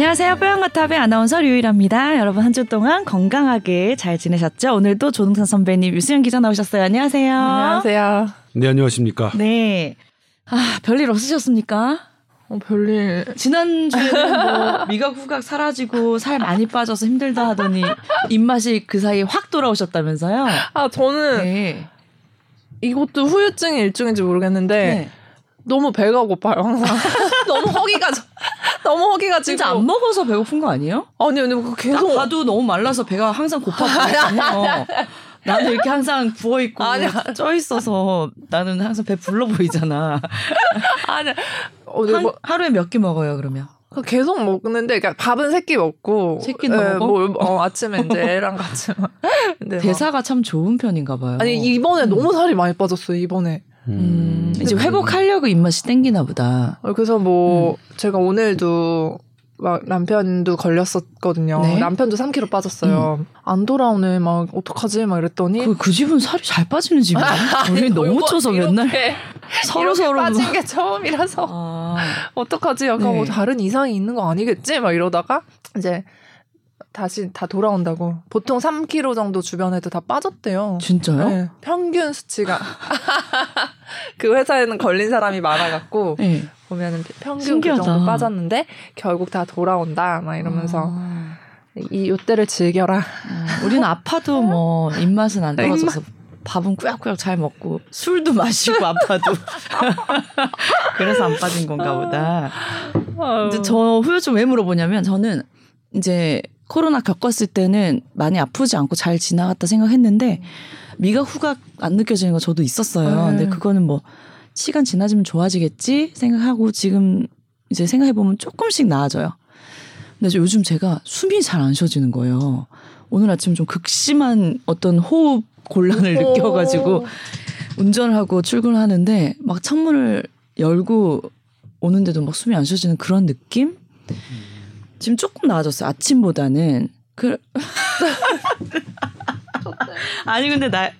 안녕하세요. 뽀얀거탑의 아나운서 류일합니다. 여러분 한 주 동안 건강하게 잘 지내셨죠? 오늘도 조동찬 선배님, 유수영 기자 나오셨어요. 안녕하세요. 안녕하세요. 네, 안녕하십니까. 네. 아, 별일 없으셨습니까? 어, 별일. 지난주에는 뭐 미각 후각 사라지고 살 많이 빠져서 힘들다 하더니 입맛이 그 사이에 확 돌아오셨다면서요? 아, 저는 네. 이것도 후유증의 일종인지 모르겠는데 네. 너무 배가 고파요, 항상. 너무 허기가 져- 너무 허기가 진짜 안 먹어서 배고픈 거 아니에요? 아니, 아니, 그거 딱 계속 봐도 너무 말라서 배가 항상 고파 보이잖아요. 나는 이렇게 항상 부어 있고. 쪄 있어서 나는 항상 배 불러 보이잖아. 아니. 어, 네, 한, 뭐, 하루에 몇 끼 먹어요 그러면? 그거 계속 먹는데 그러니까 밥은 세끼 먹고 세 끼나 예, 먹어? 뭐, 어, 아침에 이제 애랑 같이 막. 근데 막- 대사가 참 좋은 편인가 봐요. 아니 이번에 너무 살이 많이 빠졌어요 이번에 음, 이제 회복하려고 입맛이 땡기나 보다. 어, 그래서 뭐 제가 오늘도 막 남편도 걸렸었거든요. 네. 남편도 3kg 빠졌어요. 안 돌아오네. 막 어떡하지? 막 이랬더니 그, 그 집은 살이 잘 빠지는 집이야. 우리 너무 쪄서 이렇게, 맨날 서로 서로 빠진 게 처음이라서 아, 어떡하지? 약간 네. 뭐 다른 이상이 있는 거 아니겠지? 막 이러다가 이제 다시 다 돌아온다고. 보통 3kg 정도 주변에도 다 빠졌대요. 진짜요? 네, 평균 수치가 그 회사에는 걸린 사람이 많아갖고 네. 보면은 평균 신기하다. 그 정도 빠졌는데 결국 다 돌아온다 막 이러면서 아, 이 요때를 즐겨라. 어, 우리는 아파도 뭐 입맛은 안 떨어져서 밥은 꾸역꾸역 잘 먹고 술도 마시고 아파도 그래서 안 빠진 건가 보다. 근데 저 후유증 왜 물어보냐면 저는 이제 코로나 겪었을 때는 많이 아프지 않고 잘 지나갔다 생각했는데 미각 후각 안 느껴지는 거 저도 있었어요. 네. 근데 그거는 뭐 시간 지나지면 좋아지겠지 생각하고 지금 이제 생각해 보면 조금씩 나아져요. 근데 저 요즘 제가 숨이 잘 안 쉬어지는 거예요. 오늘 아침 좀 극심한 어떤 호흡 곤란을 느껴가지고 운전을 하고 출근을 하는데 막 창문을 열고 오는데도 막 숨이 안 쉬어지는 그런 느낌? 지금 조금 나아졌어요. 아침보다는. 그 아니 근데 나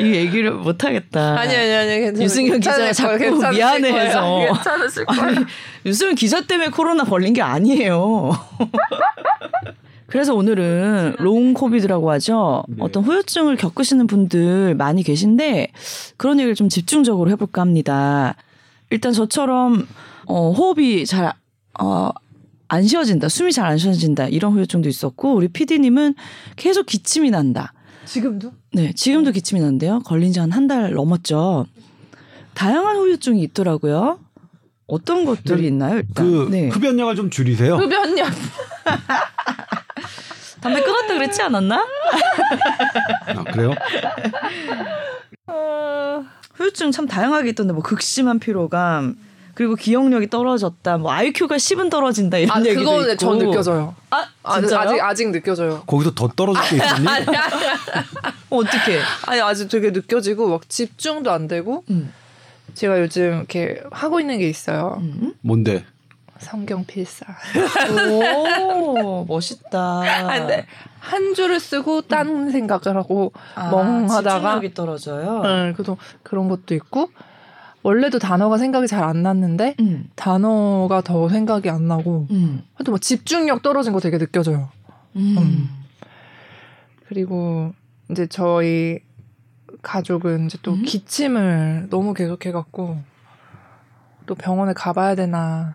이 얘기를 못 하겠다. 아니 아니 아니 괜찮아요. 유승현 기자가 괜찮을 자꾸. 괜찮으실 미안해해서. 괜찮으실 거예요. 아니, 유승현 기자 때문에 코로나 걸린 게 아니에요. 그래서 오늘은 long COVID라고 하죠. 네. 어떤 후유증을 겪으시는 분들 많이 계신데 그런 얘기를 좀 집중적으로 해볼까 합니다. 일단 저처럼 어, 호흡이 잘 어, 안 쉬어진다, 숨이 잘 안 쉬어진다 이런 후유증도 있었고 우리 PD님은 계속 기침이 난다. 지금도? 네, 지금도 기침이 나는데요. 걸린 지 한 한 달 넘었죠. 다양한 후유증이 있더라고요. 어떤 것들이 있나요? 일단. 그 네. 흡연량을 좀 줄이세요. 흡연량. 담배 끊었다 그랬지 않았나? 아, 그래요? 어, 후유증 참 다양하게 있던데 뭐 극심한 피로감 그리고 기억력이 떨어졌다. 뭐 IQ가 10은 떨어진다 이런 아 얘기도 그거는 있고. 전 느껴져요. 아, 아직 진짜요? 아직 아직 느껴져요. 거기서 더 떨어질 게 있었니? 어, 어떻게? 아니 아직 되게 느껴지고 막 집중도 안 되고 음. 제가 요즘 이렇게 하고 있는 게 있어요. 음. 뭔데? 성경 필사. 오, 멋있다. 아, 근데 한 줄을 쓰고 딴 생각을 하고 아, 멍하다가 집중력이 떨어져요. 네, 그래서 그런 것도 있고 원래도 단어가 생각이 잘 안 났는데 음. 단어가 더 생각이 안 나고 음. 하여튼 뭐 집중력 떨어진 거 되게 느껴져요. 음. 그리고 이제 저희 가족은 이제 또 음? 기침을 너무 계속 해갖고 또 병원에 가봐야 되나.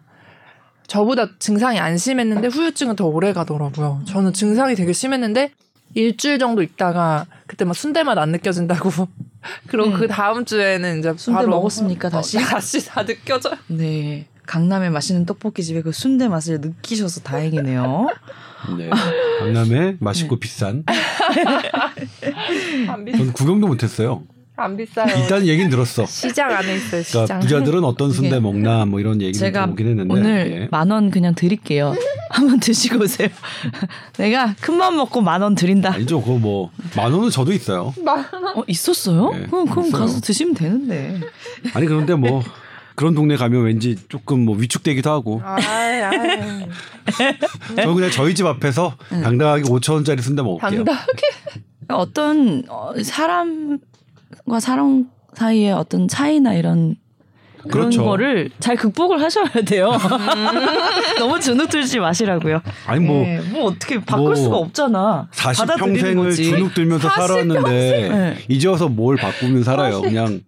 저보다 증상이 안 심했는데 후유증은 더 오래 가더라고요. 저는 증상이 되게 심했는데 일주일 정도 있다가 그때 막 순대맛 안 느껴진다고. 그리고 음. 그 다음 주에는 이제 순대 바로 먹었습니까, 어, 다시? 다시 다 느껴져요. 네. 강남에 맛있는 떡볶이 집에 그 순대 맛을 느끼셔서 다행이네요. 네. 강남에 맛있고 비싼. 안, 비, 전 구경도 못했어요. 안 비싸요. 일단 얘긴 들었어. 시장 안에 있어요. 그러니까 시장. 부자들은 어떤 순대 이게 먹나 뭐 이런 얘기를 제가 들어보긴 했는데. 오늘 예. 만원 그냥 드릴게요. 한번 드시고 오세요. 내가 큰 맘 먹고 만 원 드린다. 아니죠. 그거 뭐 만 원은 저도 있어요. 어, 있었어요? 네, 그럼, 그럼 있어요. 가서 드시면 되는데. 아니 그런데 뭐 그런 동네 가면 왠지 조금 뭐 위축되기도 하고. 아이, 아이. 저는 그냥 저희 집 앞에서 당당하게 5천 원짜리 순대 먹을게요. 당당하게. 어떤 어, 사람과 사람 사이의 어떤 차이나 이런 그런 그렇죠. 거를 잘 극복을 하셔야 돼요. 너무 주눅 들지 마시라고요. 아니 뭐 네, 뭐 어떻게 바꿀 뭐 수가 없잖아. 40 받아들이는 평생을 거지. 주눅 들면서 40 살아왔는데 네. 이제 와서 뭘 바꾸면 살아요. 그냥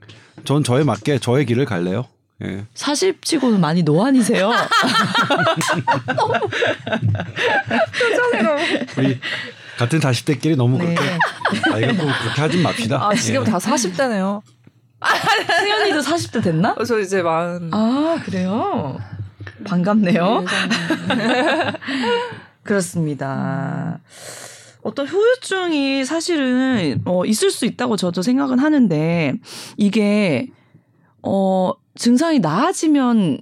전 저에 맞게 저의 길을 갈래요. 예. 40치고는 많이 노안이세요. 우리 같은 40대끼리 너무 네. 그렇게 아 이거 또 그렇게 하진 맙시다. 아 지금 예. 다 40대네요. 승현이도 40대 됐나? 저 이제 마흔. 아 그래요. 반갑네요. 그렇습니다. 어떤 후유증이 사실은 어, 있을 수 있다고 저도 생각은 하는데 이게 어, 증상이 나아지면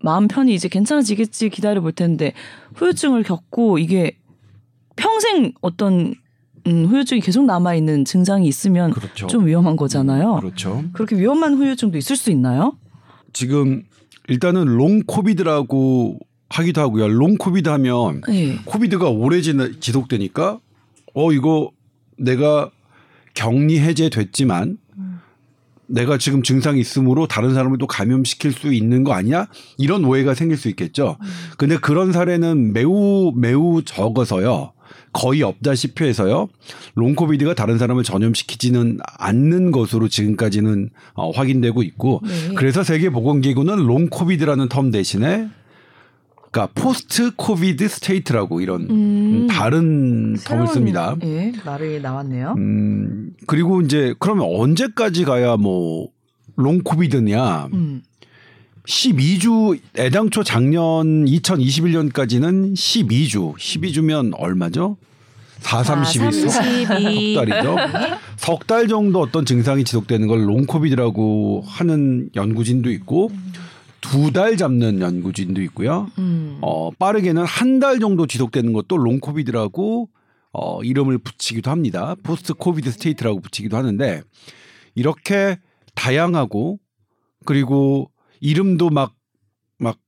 마음 편히 이제 괜찮아지겠지 기다려 볼 텐데 후유증을 겪고 이게 평생 어떤 음, 후유증이 계속 남아 있는 증상이 있으면 그렇죠. 좀 위험한 거잖아요. 그렇죠. 그렇게 위험한 후유증도 있을 수 있나요? 지금 일단은 long COVID라고 하기도 하고요. long COVID 하면 네. COVID가 오래 지나, 지속되니까 어 이거 내가 격리 해제됐지만 내가 지금 증상이 있으므로 다른 사람을 또 감염시킬 수 있는 거 아니야? 이런 오해가 생길 수 있겠죠. 근데 그런 사례는 매우 매우 적어서요. 거의 없다시피 해서요. 롱코비드가 다른 사람을 전염시키지는 않는 것으로 지금까지는 어, 확인되고 있고 네. 그래서 세계보건기구는 롱코비드라는 텀 대신에 그러니까 post COVID state라고 이런 음. 다른 term을 씁니다. 예, 말이 나왔네요. 음, 그리고 이제 그러면 언제까지 가야 뭐 long COVID냐? 음. 12주 애당초 작년 2021년까지는 12주. 12주면 얼마죠? 4, 3, 12. 석, 석 달이죠. 석 달 정도 어떤 증상이 지속되는 걸 long COVID라고 하는 연구진도 있고 두 달 잡는 연구진도 있고요. 음. 어, 빠르게는 한 달 정도 지속되는 것도 long COVID라고 어, 이름을 붙이기도 합니다. post COVID state라고 붙이기도 하는데 이렇게 다양하고 그리고 이름도 막 막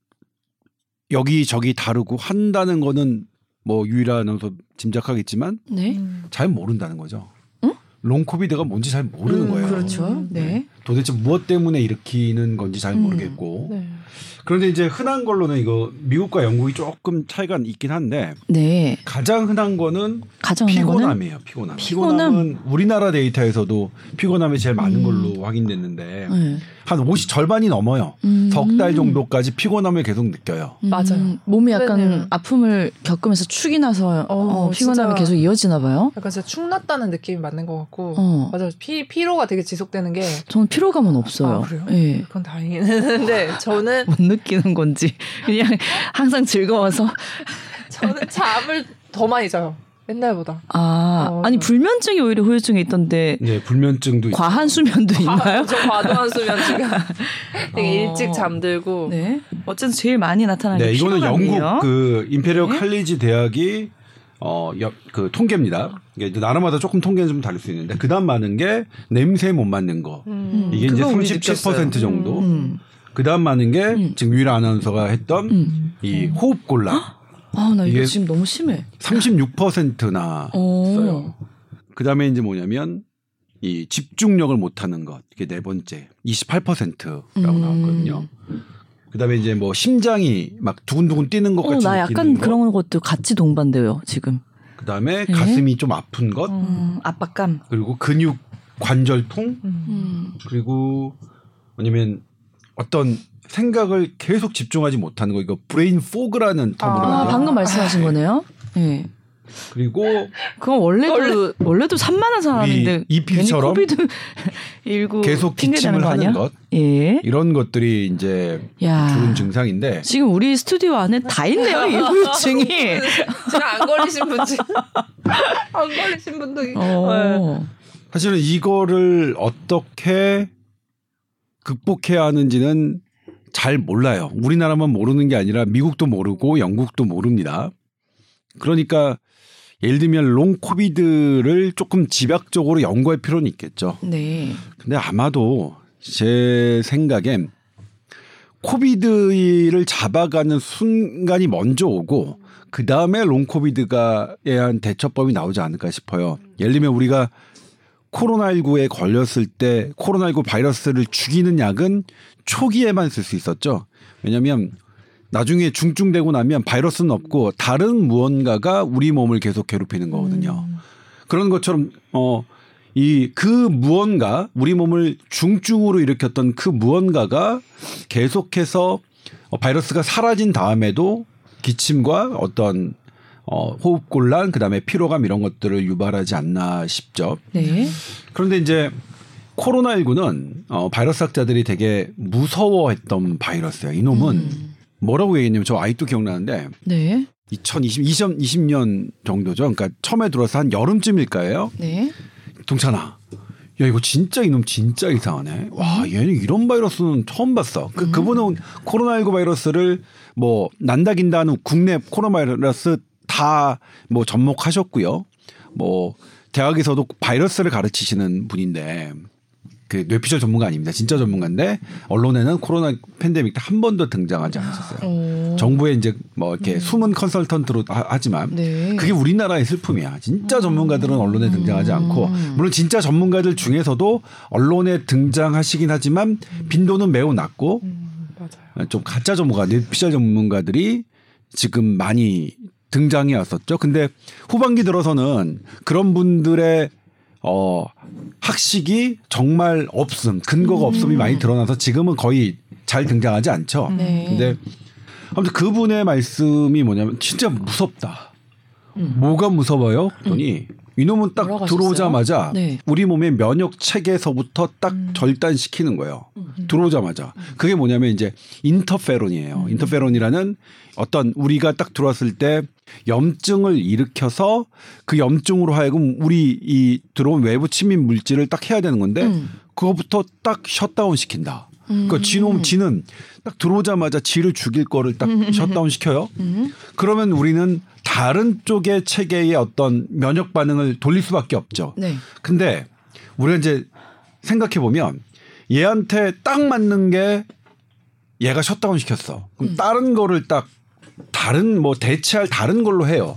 여기저기 다르고 한다는 거는 뭐 유일한 아나운서 짐작하겠지만 네. 잘 모른다는 거죠. 응? long COVID가 뭔지 잘 모르는 음, 거예요. 그렇죠. 네. 도대체 무엇 때문에 일으키는 건지 잘 음. 모르겠고 네. 그런데 이제 흔한 걸로는 이거 미국과 영국이 조금 차이가 있긴 한데 네. 가장 흔한 거는 가장 피곤함이에요. 피곤함. 피곤함? 피곤함 은 우리나라 데이터에서도 피곤함이 제일 많은 음. 걸로 확인됐는데 네. 한 50 절반이 넘어요. 음. 석달 정도까지 피곤함을 계속 느껴요. 음, 맞아요. 몸이 약간 선배님. 아픔을 겪으면서 축이 나서 어, 어, 피곤함이. 계속 이어지나 봐요. 약간 진짜 축 났다는 느낌이 맞는 것 같고 어. 맞아요. 피 피로가 되게 지속되는 게 저는 피로감은 없어요. 아, 그래요? 예. 그건 다행이는데 저는 못 느끼는 건지 그냥 항상 즐거워서 저는 잠을 더 많이 자요. 옛날보다. 아 어. 아니 불면증이 오히려 후유증이 있던데 네, 불면증도. 과한 수면도 있나요? 저 과도한 수면 지금 되게 어. 일찍 잠들고 네. 어쨌든 제일 많이 나타나는 네, 게 이거는 피로감이에요. 영국 그 임페리얼 네. 칼리지 대학이 어, 여, 그 통계입니다. 이게 이제 나라마다 조금 통계는 좀 다를 수 있는데 그다음 많은 게 냄새 못 맡는 거. 음, 이게 이제 그거 우리 37% 느꼈어요. 정도. 음. 그 다음 많은 게 음. 지금 유일 아나운서가 했던 음. 이 호흡 곤란. 아, 나 이거 지금 너무 심해. 36%나 어. 써요. 그 다음에 이제 뭐냐면 이 집중력을 못 하는 것. 이게 네 번째. 28%라고 음. 나왔거든요. 그다음에 이제 뭐 심장이 막 두근두근 뛰는 것 어, 같이 나 약간 것. 그런 것도 같이 동반돼요, 지금. 그다음에 네. 가슴이 좀 아픈 것. 음, 압박감. 그리고 근육 관절통 음. 음. 그리고 아니면 어떤 생각을 계속 집중하지 못하는 거 이거 brain fog라는 term으로 아, 아. 방금 말씀하신 거네요. 예. 그리고 그건 원래도 원래도 산만한 사람인데 19 계속 기침을 하는 것 예. 이런 것들이 이제 야. 주는 증상인데 지금 우리 스튜디오 안에 다 있네요, 이 후유증이. 지금 안 걸리신 분 지금 안 걸리신 분도 있- 네. 어. 사실은 이거를 어떻게 극복해야 하는지는 잘 몰라요. 우리나라만 모르는 게 아니라 미국도 모르고 영국도 모릅니다. 그러니까 예를 들면 롱 코비드를 조금 집약적으로 연구할 필요는 있겠죠. 네. 근데 아마도 제 생각엔 COVID를 잡아가는 순간이 먼저 오고 그 다음에 long COVID가 대한 대처법이 나오지 않을까 싶어요. 예를 들면 우리가 코로나19에 걸렸을 때 코로나19 바이러스를 죽이는 약은 초기에만 쓸 수 있었죠. 왜냐하면 나중에 중증되고 나면 바이러스는 없고 다른 무언가가 우리 몸을 계속 괴롭히는 거거든요. 그런 것처럼 어 이 그 무언가 우리 몸을 중증으로 일으켰던 그 무언가가 계속해서 어, 바이러스가 사라진 다음에도 기침과 어떤 어, 호흡곤란 그 다음에 피로감 이런 것들을 유발하지 않나 싶죠. 네. 그런데 이제 코로나19는 어, 바이러스 학자들이 되게 무서워했던 바이러스예요. 이놈은 음. 뭐라고 얘기했냐면 저 아직도 기억나는데 네. 2020, 2020 년 정도죠. 그러니까 처음에 들어서 한 여름쯤일까요? 네. 동찬아. 야 이거 진짜 이놈 진짜 이상하네. 와 얘는 이런 바이러스는 처음 봤어. 그 그분은 코로나19 바이러스를 뭐 난다긴다 하는 국내 코로나 바이러스 다 뭐 접목하셨고요. 뭐 대학에서도 바이러스를 가르치시는 분인데 그 뇌피셜 전문가 아닙니다. 진짜 전문가인데 언론에는 코로나 팬데믹 때 한 번도 등장하지 않으셨어요. 오. 정부에 이제 뭐 이렇게 숨은 컨설턴트로 하- 하지만 네. 그게 우리나라의 슬픔이야. 진짜 전문가들은 언론에 등장하지 않고 물론 진짜 전문가들 중에서도 언론에 등장하시긴 하지만 빈도는 매우 낮고 음. 좀 가짜 전문가, 뇌피셜 전문가들이 지금 많이 등장해 왔었죠. 근데 후반기 들어서는 그런 분들의 어 학식이 정말 없음, 근거가 없음이 많이 드러나서 지금은 거의 잘 등장하지 않죠. 네. 근데 아무튼 그분의 말씀이 뭐냐면 진짜 무섭다. 뭐가 무서워요? 그랬더니 이놈은 딱? 들어오자마자 네. 우리 몸의 면역 체계에서부터 딱 절단시키는 거예요. 들어오자마자. 그게 뭐냐면 이제 인터페론이에요. 인터페론이라는 어떤 우리가 딱 들어왔을 때 염증을 일으켜서 그 염증으로 하여금 우리 이 들어온 외부 침입 물질을 딱 해야 되는 건데 음. 그거부터 딱 셧다운 시킨다. 그러니까 지놈 지는 딱 들어오자마자 지를 죽일 거를 딱 셧다운 시켜요. 음. 그러면 우리는 다른 쪽의 체계의 어떤 면역 반응을 돌릴 수밖에 없죠. 네. 근데 우리가 이제 생각해 보면 얘한테 딱 맞는 게 얘가 셧다운 시켰어. 그럼 다른 거를 딱 다른 뭐 대체할 다른 걸로 해요.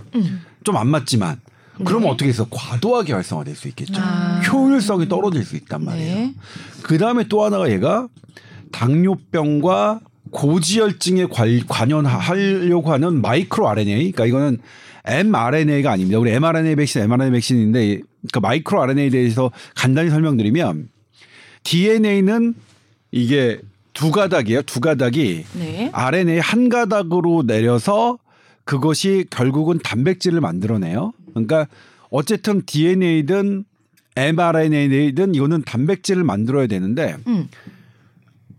좀안 맞지만 그러면 어떻게 해서 과도하게 활성화될 수 있겠죠. 아. 효율성이 떨어질 수 있단 말이에요. 네. 그 다음에 또 하나가 얘가 당뇨병과 고지혈증에 관- 관련하려고 하는 마이크로 RNA, 그러니까 이거는 mRNA가 아닙니다. 우리 mRNA 백신, mRNA 백신인데 그 마이크로 RNA에 대해서 간단히 설명드리면 DNA는 이게 두 가닥이에요. 두 가닥이 네. RNA 한 가닥으로 내려서 그것이 결국은 단백질을 만들어내요. 그러니까 어쨌든 DNA든 mRNA든 이거는 단백질을 만들어야 되는데 음.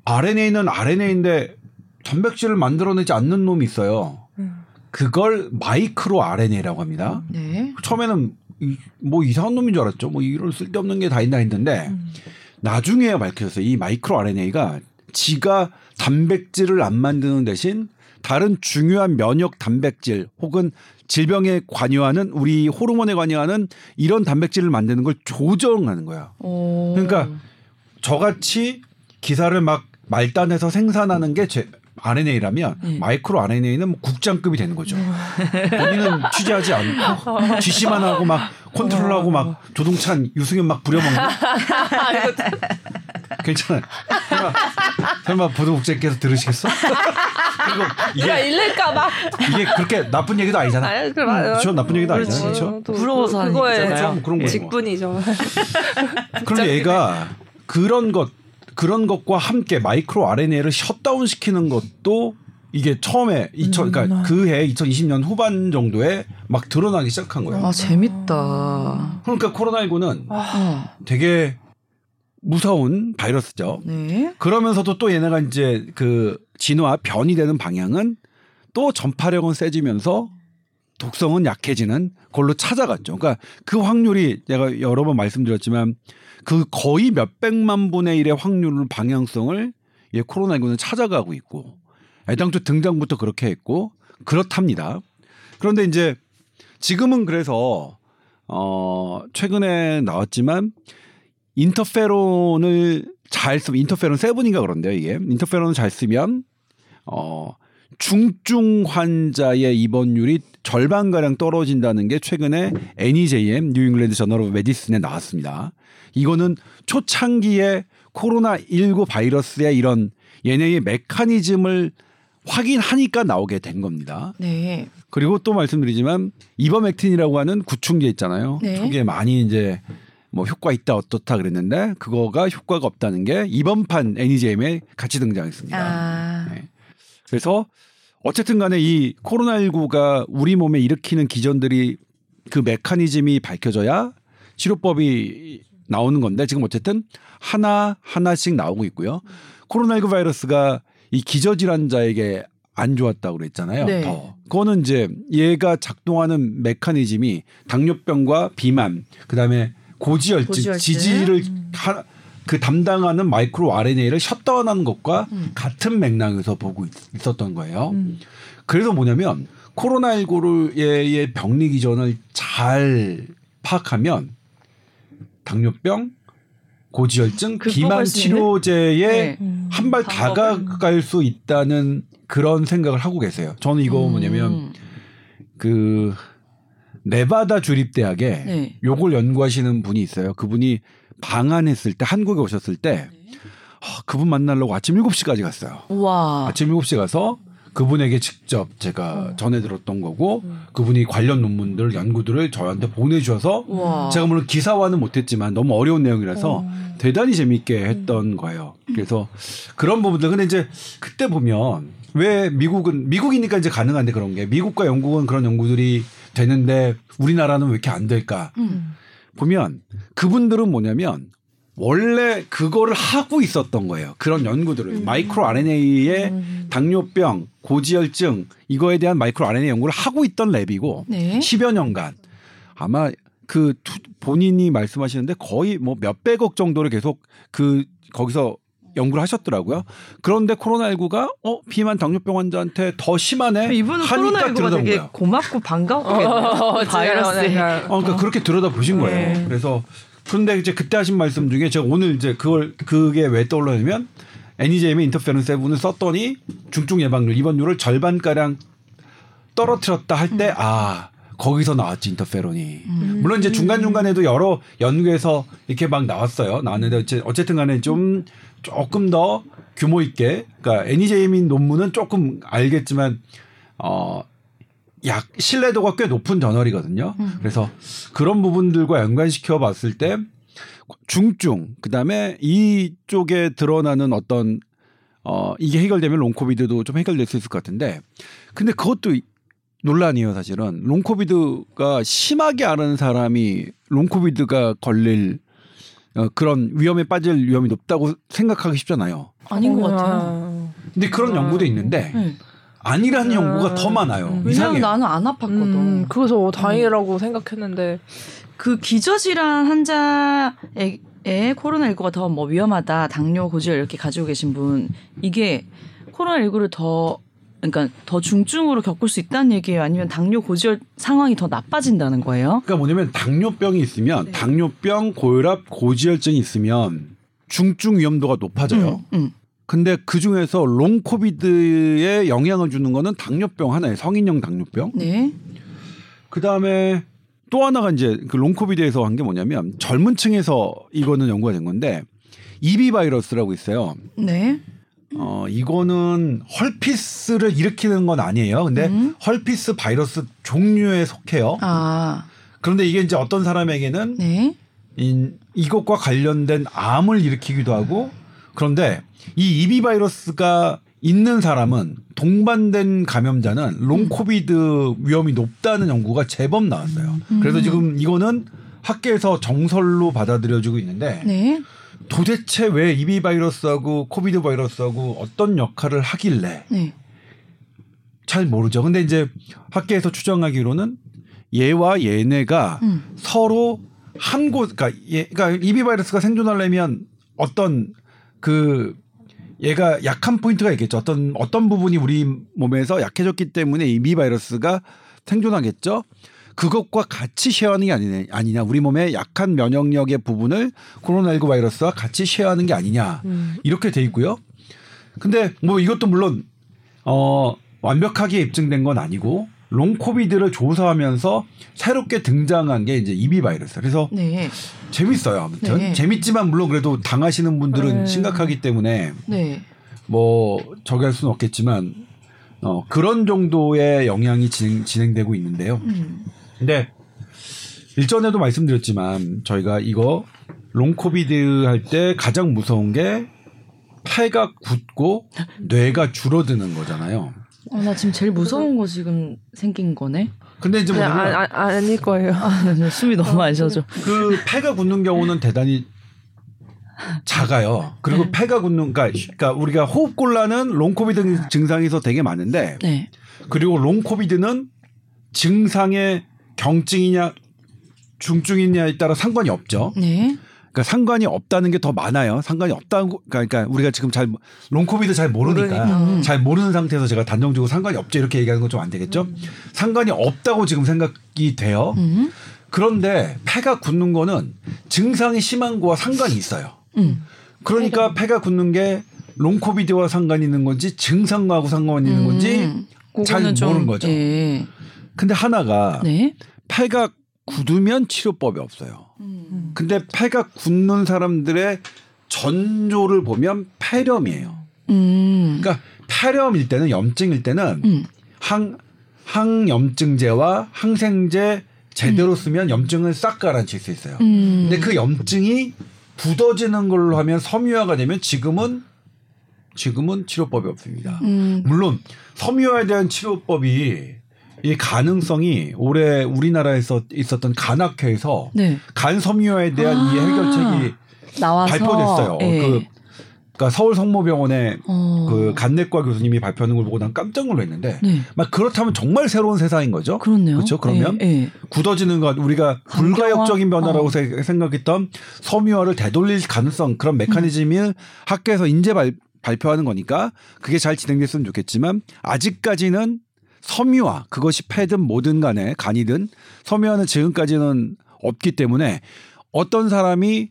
RNA는 RNA인데 단백질을 만들어내지 않는 놈이 있어요. 음. 그걸 마이크로 RNA라고 합니다. 네. 처음에는 이- 뭐 이상한 놈인 줄 알았죠. 뭐 이런 쓸데없는 게 다 있나 했는데 나중에 밝혀졌어요. 이 마이크로 RNA가 지가 단백질을 안 만드는 대신 다른 중요한 면역 단백질 혹은 질병에 관여하는 우리 호르몬에 관여하는 이런 단백질을 만드는 걸 조정하는 거야. 오. 그러니까 저같이 기사를 막 말단해서 생산하는 게 제 RNA라면 네. 마이크로 RNA는 뭐 국장급이 되는 거죠. 본인은 취재하지 않고 지시만 하고 막 컨트롤하고 막 조동찬 유승현 막 부려먹는 거. 괜찮아요. 설마, 설마 보도국장께서 들으시겠어? 그리고 이게 잃을까봐. 이게 그렇게 나쁜 얘기도 아니잖아. 아, 그래 맞아요. 그렇죠? 나쁜 얘기도 아니잖아요. 그렇지. 그렇죠? 또 부러워서 하는. 좀 그런 거예요. 직분이죠. 그런데 얘가 그런 것 그런 것과 함께 마이크로 RNA를 셧다운 시키는 것도 이게 처음에 2000 그러니까 그해 2020년 후반 정도에 막 드러나기 시작한 거예요. 아 재밌다. 그러니까 코로나19는 어. 되게 무서운 바이러스죠. 네. 그러면서도 또 얘네가 이제 그 진화 변이 되는 방향은 또 전파력은 세지면서 독성은 약해지는 걸로 찾아갔죠. 그러니까 그 확률이 제가 여러 번 말씀드렸지만 그 거의 몇 백만 분의 일의 확률을 방향성을 예, 코로나19는 찾아가고 있고 애당초 등장부터 그렇게 했고 그렇답니다. 그런데 이제 지금은 그래서 어 최근에 나왔지만 인터페론을 잘 쓰면 인터페론 seven인가 그런데요 이게 인터페론을 잘 쓰면 어 중증 환자의 입원율이 절반 가량 떨어진다는 게 최근에 NEJM New England Journal of Medicine에 나왔습니다. 이거는 초창기에 코로나 19 바이러스의 이런 얘네의 메커니즘을 확인하니까 나오게 된 겁니다. 네. 그리고 또 말씀드리지만 이버맥틴이라고 하는 구충제 있잖아요. 네. 초기에 많이 이제 뭐 효과 있다 어떻다 그랬는데 그거가 효과가 없다는 게 이번 판 애니제임에 같이 등장했습니다. 아. 네. 그래서 어쨌든 간에 이 코로나19가 우리 몸에 일으키는 기전들이 그 메커니즘이 밝혀져야 치료법이 나오는 건데 지금 어쨌든 하나 하나씩 나오고 있고요. 코로나19 바이러스가 이 기저질환자에게 안 좋았다고 그랬잖아요. 네. 더. 그거는 이제 얘가 작동하는 메커니즘이 당뇨병과 비만, 그다음에 고지혈증, 고지혈증. 지지를 하, 그 담당하는 마이크로 RNA를 셧다운하는 것과 음. 같은 맥락에서 보고 있, 었던 거예요. 그래서 뭐냐면 코로나19의 병리 기전을 잘 파악하면 당뇨병, 고지혈증, 극복할 비만? 치료제에 네. 한발 방법을? 다가갈 수 있다는 그런 생각을 하고 계세요. 저는 이거 뭐냐면 음. 그 네바다 주립대학에 네. 요걸 연구하시는 분이 있어요. 그분이 방한했을 때 한국에 오셨을 때 아, 그분 만나려고 아침 7시까지 갔어요. 와. 아침 7시 가서 그분에게 직접 제가 전해 들었던 거고 그분이 관련 논문들 연구들을 저한테 보내주셔서 와. 제가 물론 기사화는 못했지만 너무 어려운 내용이라서 어. 대단히 재밌게 했던 거예요. 그래서 그런 부분들 근데 이제 그때 보면 왜 미국은 미국이니까 이제 가능한데 그런 게 미국과 영국은 그런 연구들이 되는데 우리나라는 왜 이렇게 안 될까? 음. 보면 그분들은 뭐냐면 원래 그거를 하고 있었던 거예요. 그런 연구들을 micro RNA의 당뇨병, 고지혈증 이거에 대한 micro RNA 연구를 하고 있던 lab이고 네. 10여 년간 아마 그 투- 본인이 말씀하시는데 거의 뭐 몇백억 정도를 계속 그 거기서 연구를 하셨더라고요. 그런데 코로나19가 어 비만 당뇨병 환자한테 더 심하네. 이분은 하니까 코로나19가 들여다본 되게 거예요. 고맙고 반가웠겠네요. 그 바이러스에. 어, 그러니까 그렇게 들여다 보신 거예요. 네. 그래서 그런데 이제 그때 하신 말씀 중에 제가 오늘 이제 그걸 그게 왜 떠올랐냐면 애니제임의 인터페런스 세븐을 썼더니 중증 예방률 입원율을 절반 가량 떨어뜨렸다 할 때아 거기서 나왔지 인터페론이 물론 이제 중간 중간에도 여러 연구에서 이렇게 막 나왔어요 나왔는데 어쨌든 간에 좀 조금 더 규모 있게. 그러니까 애니제이민 논문은 조금 알겠지만 어 약 신뢰도가 꽤 높은 저널이거든요. 그래서 그런 부분들과 연관시켜 봤을 때 중증 그다음에 이쪽에 드러나는 어떤 어 이게 해결되면 롱코비드도 좀 해결될 수 있을 것 같은데. 근데 그것도 이- 논란이에요 사실은. 롱코비드가 심하게 앓은 사람이 롱코비드가 걸릴 어, 그런 위험에 빠질 위험이 높다고 생각하기 쉽잖아요. 아닌 것 같아요. 근데 그런 연구도 있는데 네. 아니라는 연구가 더 많아요. 음. 왜냐면 이상해요. 나는 안 아팠거든. 음, 그래서 다행이라고 생각했는데 그 기저질환 환자에 코로나19가 더 뭐 위험하다, 당뇨, 고지혈 이렇게 가지고 계신 분 이게 코로나19를 더 그러니까 더 중증으로 겪을 수 있다는 얘기예요. 아니면 당뇨, 고지혈 상황이 더 나빠진다는 거예요? 그러니까 뭐냐면 당뇨병이 있으면 당뇨병, 고혈압, 고지혈증이 있으면 중증 위험도가 높아져요. 음, 음. 근데 그 중에서 long COVID에 영향을 주는 거는 당뇨병 하나예요. 성인형 당뇨병. 네. 그 다음에 또 하나가 이제 그 long COVID에서 한 게 뭐냐면 젊은 층에서 이거는 연구가 된 건데 EB 바이러스라고 있어요. 네. 어 이거는 herpes를 일으키는 건 아니에요. 근데 음. herpes 바이러스 종류에 속해요. 아, 그런데 이게 이제 어떤 사람에게는 네. 이, 이것과 관련된 암을 일으키기도 하고 그런데 이 EB 바이러스가 있는 사람은 동반된 감염자는 long COVID 위험이 높다는 연구가 제법 나왔어요. 그래서 지금 이거는 학계에서 정설로 받아들여지고 있는데 네. 도대체 왜 EB 바이러스하고 COVID 바이러스하고 어떤 역할을 하길래 네. 잘 모르죠. 근데 이제 학계에서 추정하기로는 얘와 얘네가 음. 서로 한 곳, 그러니까 얘, 그러니까 EB 바이러스가 생존하려면 어떤 그 얘가 약한 포인트가 있겠죠. 어떤 어떤 부분이 우리 몸에서 약해졌기 때문에 EB 바이러스가 생존하겠죠. 그것과 같이 쉐어하는 게 아니냐, 아니냐. 우리 몸의 약한 면역력의 부분을 코로나19 바이러스와 같이 쉐어하는 게 아니냐. 음. 이렇게 돼 있고요. 근데 뭐 이것도 물론 어 완벽하게 입증된 건 아니고 롱 코비드를 조사하면서 새롭게 등장한 게 이제 이비 바이러스. 그래서 네. 재밌어요. 아무튼 네. 재밌지만 물론 그래도 당하시는 분들은 네. 심각하기 때문에 네. 뭐 저기 할 수는 없겠지만 어 그런 정도의 영향이 진행, 진행되고 있는데요. 음. 근데 일전에도 말씀드렸지만 저희가 이거 long COVID 할 때 가장 무서운 게 폐가 굳고 뇌가 줄어드는 거잖아요. 아, 나 지금 제일 무서운 거 지금 생긴 거네. 근데 이제 뭐냐면 아, 아, 아닐 거예요. 아, 나 숨이 너무 안 쉬어져. 그 폐가 굳는 경우는 대단히 작아요. 그리고 폐가 굳는 그러니까, 그러니까 우리가 호흡곤란은 long COVID 증상에서 되게 많은데 네. 그리고 long COVID는 증상의 경증이냐 중증이냐에 따라 상관이 없죠. 네. 그러니까 상관이 없다는 게 더 많아요. 상관이 없다고 그러니까 우리가 지금 잘 롱코비드 잘 모르니까 모르니까. 잘 모르는 상태에서 제가 단정적으로 상관이 없죠 이렇게 얘기하는 건 좀 안 되겠죠. 상관이 없다고 지금 생각이 돼요. 음. 그런데 폐가 굳는 거는 증상이 심한 거와 상관이 있어요. 음. 그러니까 폐가 굳는 게 롱코비드와 상관이 있는 건지 증상하고 상관이 있는 건지 음. 잘 모르는 거죠. 예. 근데 하나가 네. 폐가 굳으면 치료법이 없어요. 음. 근데 폐가 굳는 사람들의 전조를 보면 폐렴이에요. 음. 그러니까 폐렴일 때는 염증일 때는 음. 항 항염증제와 항생제 제대로 쓰면 염증을 싹 가라앉힐 수 있어요. 음. 근데 그 염증이 굳어지는 걸로 하면 섬유화가 되면 지금은 지금은 치료법이 없습니다. 음. 물론 섬유화에 대한 치료법이 이 가능성이 올해 우리나라에서 있었던 간학회에서 네. 간 섬유화에 대한 이 아. 해결책이 나와서 발표됐어요. 예. 그 그러니까 서울 성모병원의 어. 그 간내과 교수님이 발표하는 걸 보고 난 깜짝 놀랐는데 네. 막 그렇다면 정말 새로운 세상인 거죠. 그렇네요. 그렇죠. 그러면 예, 예. 굳어지는 것 우리가 강경화? 불가역적인 변화라고 어. 세- 생각했던 섬유화를 되돌릴 가능성 그런 메커니즘을 학계에서 인제 발, 발표하는 거니까 그게 잘 진행됐으면 좋겠지만 아직까지는 섬유화 그것이 폐든 뭐든 간에 간이든 섬유화는 지금까지는 없기 때문에 어떤 사람이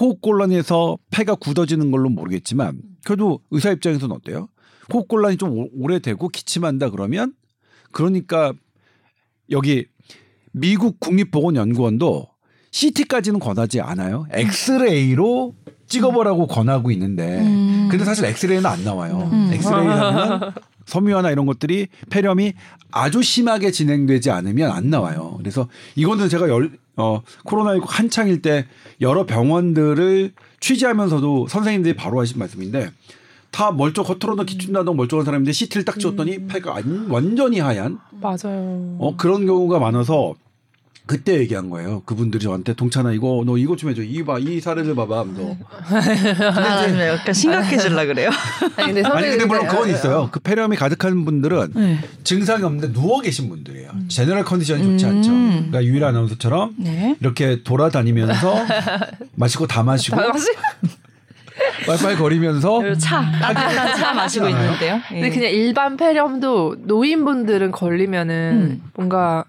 호흡곤란에서 폐가 굳어지는 걸로 모르겠지만 그래도 의사 입장에서는 어때요? 호흡곤란이 좀 오- 오래되고 기침한다 그러면 그러니까 여기 미국 국립보건연구원도 CT까지는 권하지 않아요. 엑스레이로 찍어보라고 권하고 있는데 음. 근데 사실 엑스레이는 안 나와요. 음. 엑스레이라면 섬유화나 이런 것들이 폐렴이 아주 심하게 진행되지 않으면 안 나와요. 그래서 이거는 제가 열, 어, 코로나19 한창일 때 여러 병원들을 취재하면서도 선생님들이 바로 하신 말씀인데 다 멀쩡 겉으로는 기침 나도 멀쩡한 사람인데 CT를 딱 찍었더니 폐가 안- 완전히 하얀 맞아요. 어, 그런 경우가 많아서 그때 얘기한 거예요. 그분들이 저한테 동찬아 이거 너 이거 좀 해줘. 이봐 이 사례를 봐봐. 너. 아, 좀 약간 심각해질라 그래요. 아니 근데 아니 근데 물론 그건 있어요. 그 폐렴이 가득한 분들은 네. 증상이 없는데 누워 계신 분들이에요. 제너럴 컨디션이 좋지 음. 않죠. 그러니까 유일 아나운서처럼 네. 이렇게 돌아다니면서 마시고 다 마시고 다 마시- 빨빨 거리면서 차 따뜻한 차 마시고? 있는데요. 예. 근데 그냥 일반 폐렴도 노인분들은 걸리면은 음. 뭔가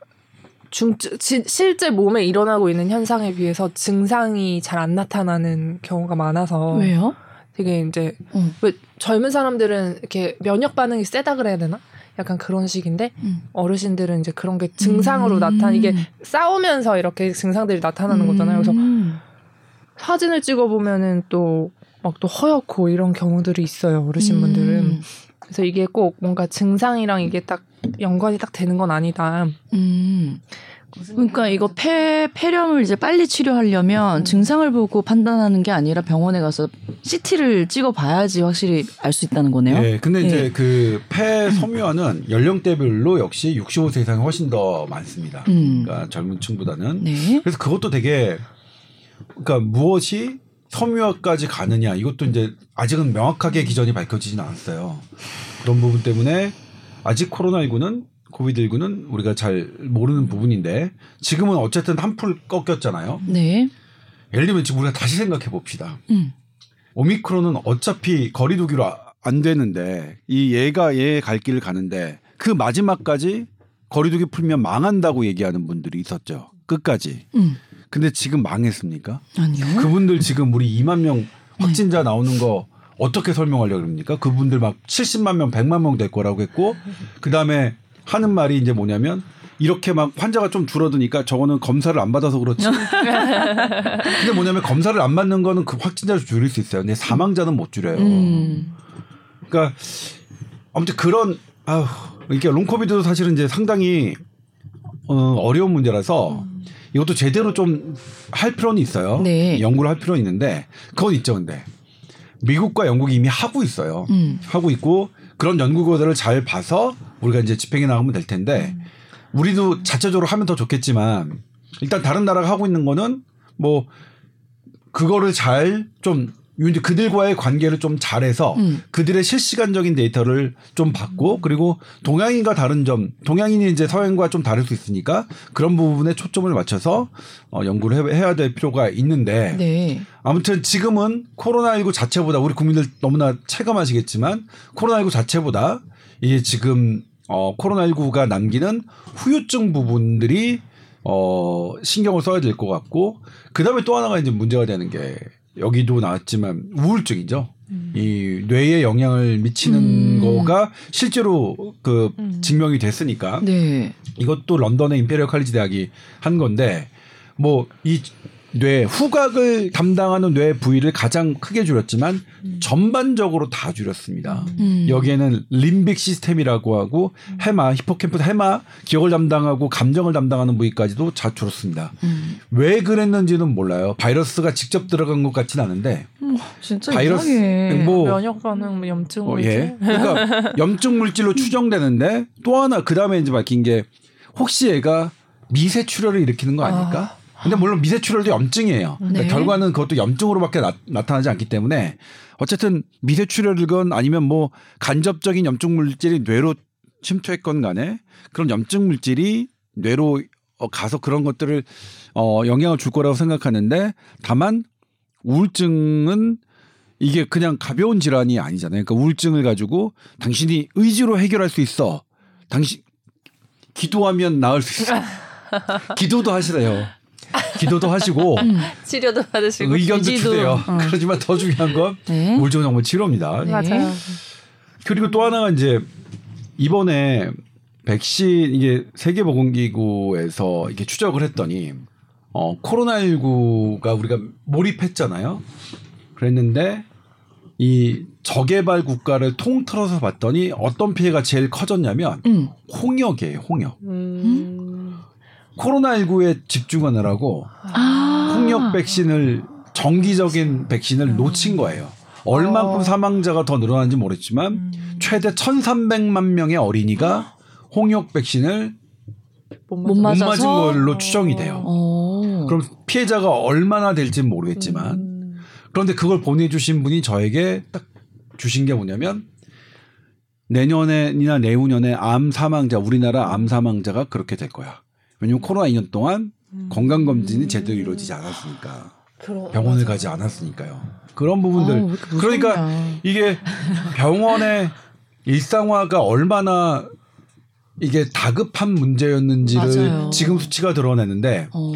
중 지- 실제 몸에 일어나고 있는 현상에 비해서 증상이 잘 안 나타나는 경우가 많아서 왜요? 되게 이제 어. 왜 젊은 사람들은 이렇게 면역 반응이 세다 그래야 되나? 약간 그런 식인데 음. 어르신들은 이제 그런 게 증상으로 음. 나타나 이게 싸우면서 이렇게 증상들이 나타나는 거잖아요. 그래서 음. 사진을 찍어 보면은 또막또 허옇고 이런 경우들이 있어요 어르신분들은 음. 그래서 이게 꼭 뭔가 증상이랑 이게 딱 연관이 딱 되는 건 아니다. 음. 그러니까 이거 폐 폐렴을 이제 빨리 치료하려면 음. 증상을 보고 판단하는 게 아니라 병원에 가서 CT를 찍어 봐야지 확실히 알 수 있다는 거네요. 예, 근데 이제 예. 그폐 섬유화는 연령대별로 역시 65세 이상이 훨씬 더 많습니다. 음. 그러니까 젊은 층보다는. 네. 그래서 그것도 되게 그러니까 무엇이 섬유화까지 가느냐 이것도 이제 아직은 명확하게 기전이 밝혀지진 않았어요. 그런 부분 때문에 아직 코로나19는 코비드19는 우리가 잘 모르는 부분인데 지금은 어쨌든 한풀 꺾였잖아요. 네. 예를 들면 지금 우리가 다시 생각해 봅시다. 음. 오미크론은 어차피 거리두기로 아- 안 되는데 이 얘가 얘갈 길을 가는데 그 마지막까지 거리두기 풀면 망한다고 얘기하는 분들이 있었죠. 끝까지. 음. 근데 지금 망했습니까? 아니요. 그분들 지금 우리 2만 명 확진자 나오는 거 어떻게 설명하려고 그럽니까? 그분들 막 70만 명, 100만 명 될 거라고 했고 그다음에 하는 말이 이제 뭐냐면 이렇게 막 환자가 좀 줄어드니까 저거는 검사를 안 받아서 그렇지. 근데 뭐냐면 검사를 안 받는 거는 그 확진자를 줄일 수 있어요. 근데 사망자는 못 줄여요. 음. 그러니까 아무튼 그런 아휴 이게 롱코비드도 사실은 이제 상당히 어, 어려운 문제라서 이것도 제대로 좀 할 필요는 있어요. 네. 연구를 할 필요는 있는데 그건 있죠, 근데 미국과 영국이 이미 하고 있어요. 음. 하고 있고 그런 연구 결과를 잘 봐서 우리가 이제 집행해 나가면 될 텐데 우리도 자체적으로 하면 더 좋겠지만 일단 다른 나라가 하고 있는 거는 뭐 그거를 잘 좀 이제 그들과의 관계를 좀 잘해서 음. 그들의 실시간적인 데이터를 좀 받고 그리고 동양인과 다른 점 동양인이 이제 서양과 좀 다를 수 있으니까 그런 부분에 초점을 맞춰서 어, 연구를 해- 해야 될 필요가 있는데 네. 아무튼 지금은 코로나19 자체보다 우리 국민들 너무나 체감하시겠지만 코로나19 자체보다 이게 지금 어 코로나19가 남기는 후유증 부분들이 어 신경을 써야 될 것 같고 그 다음에 또 하나가 이제 문제가 되는 게 여기도 나왔지만 우울증이죠. 이 뇌에 영향을 미치는 음. 거가 실제로 그 음. 증명이 됐으니까 네. 이것도 런던의 임페리얼 칼리지 대학이 한 건데 뭐 이 뇌 후각을 담당하는 뇌 부위를 가장 크게 줄였지만 전반적으로 다 줄였습니다. 음. 여기에는 limbic system이라고 하고 해마, hippocampus 해마, 기억을 담당하고 감정을 담당하는 부위까지도 다 줄었습니다. 음. 왜 그랬는지는 몰라요. 바이러스가 직접 들어간 것 같지는 않은데 진짜 바이러스 이상해. 뭐 면역 반응, 뭐 염증 어, 물질. 예. 그러니까 염증 물질로 추정되는데 또 하나 그 다음에 이제 밝힌 게 혹시 얘가 미세 출혈을 일으키는 거 아닐까? 근데 물론 미세 출혈도 염증이에요. 그러니까 네. 결과는 그것도 염증으로밖에 나, 나타나지 않기 때문에 어쨌든 미세 출혈이건 아니면 뭐 간접적인 염증 물질이 뇌로 침투했건 간에 그런 염증 물질이 뇌로 어, 가서 그런 것들을 어, 영향을 줄 거라고 생각하는데 다만 우울증은 이게 그냥 가벼운 질환이 아니잖아요. 그러니까 우울증을 가지고 당신이 의지로 해결할 수 있어. 당신 기도하면 나을 수 있어. 기도도 하시래요. 기도도 하시고 치료도 받으시고. 의견도 의지도. 주세요. 어. 그렇지만 더 중요한 건 네. 우울증은 정말 치료입니다. 네. 맞아요. 그리고 또 하나가 이제 이번에 백신 이게 세계보건기구에서 이게 추적을 했더니 어 코로나19가 우리가 몰입했잖아요. 그랬는데 이 저개발 국가를 통틀어서 봤더니 어떤 피해가 제일 커졌냐면 음. 홍역이에요. 홍역. 음. 코로나19에 집중하느라고 아. 홍역 백신을 정기적인 백신을 놓친 거예요. 얼만큼 어. 사망자가 더 늘어난지 모르겠지만 음. 최대 1,300만 명의 어린이가 홍역 백신을 못 못? 맞은 걸로 추정이 돼요. 어. 그럼 피해자가 얼마나 될지는 모르겠지만 음. 그런데 그걸 보내주신 분이 저에게 딱 주신 게 뭐냐면 내년에나 내후년에 암 사망자 우리나라 암 사망자가 그렇게 될 거야. 왜냐면 코로나 2년 동안 건강 검진이 제대로 이루어지지 않았으니까 그러- 병원을 맞아. 가지 않았으니까요. 그런 부분들 무섭냐. 그러니까 이게 병원의 일상화가 얼마나 이게 다급한 문제였는지를 맞아요. 지금 수치가 드러내는데 어.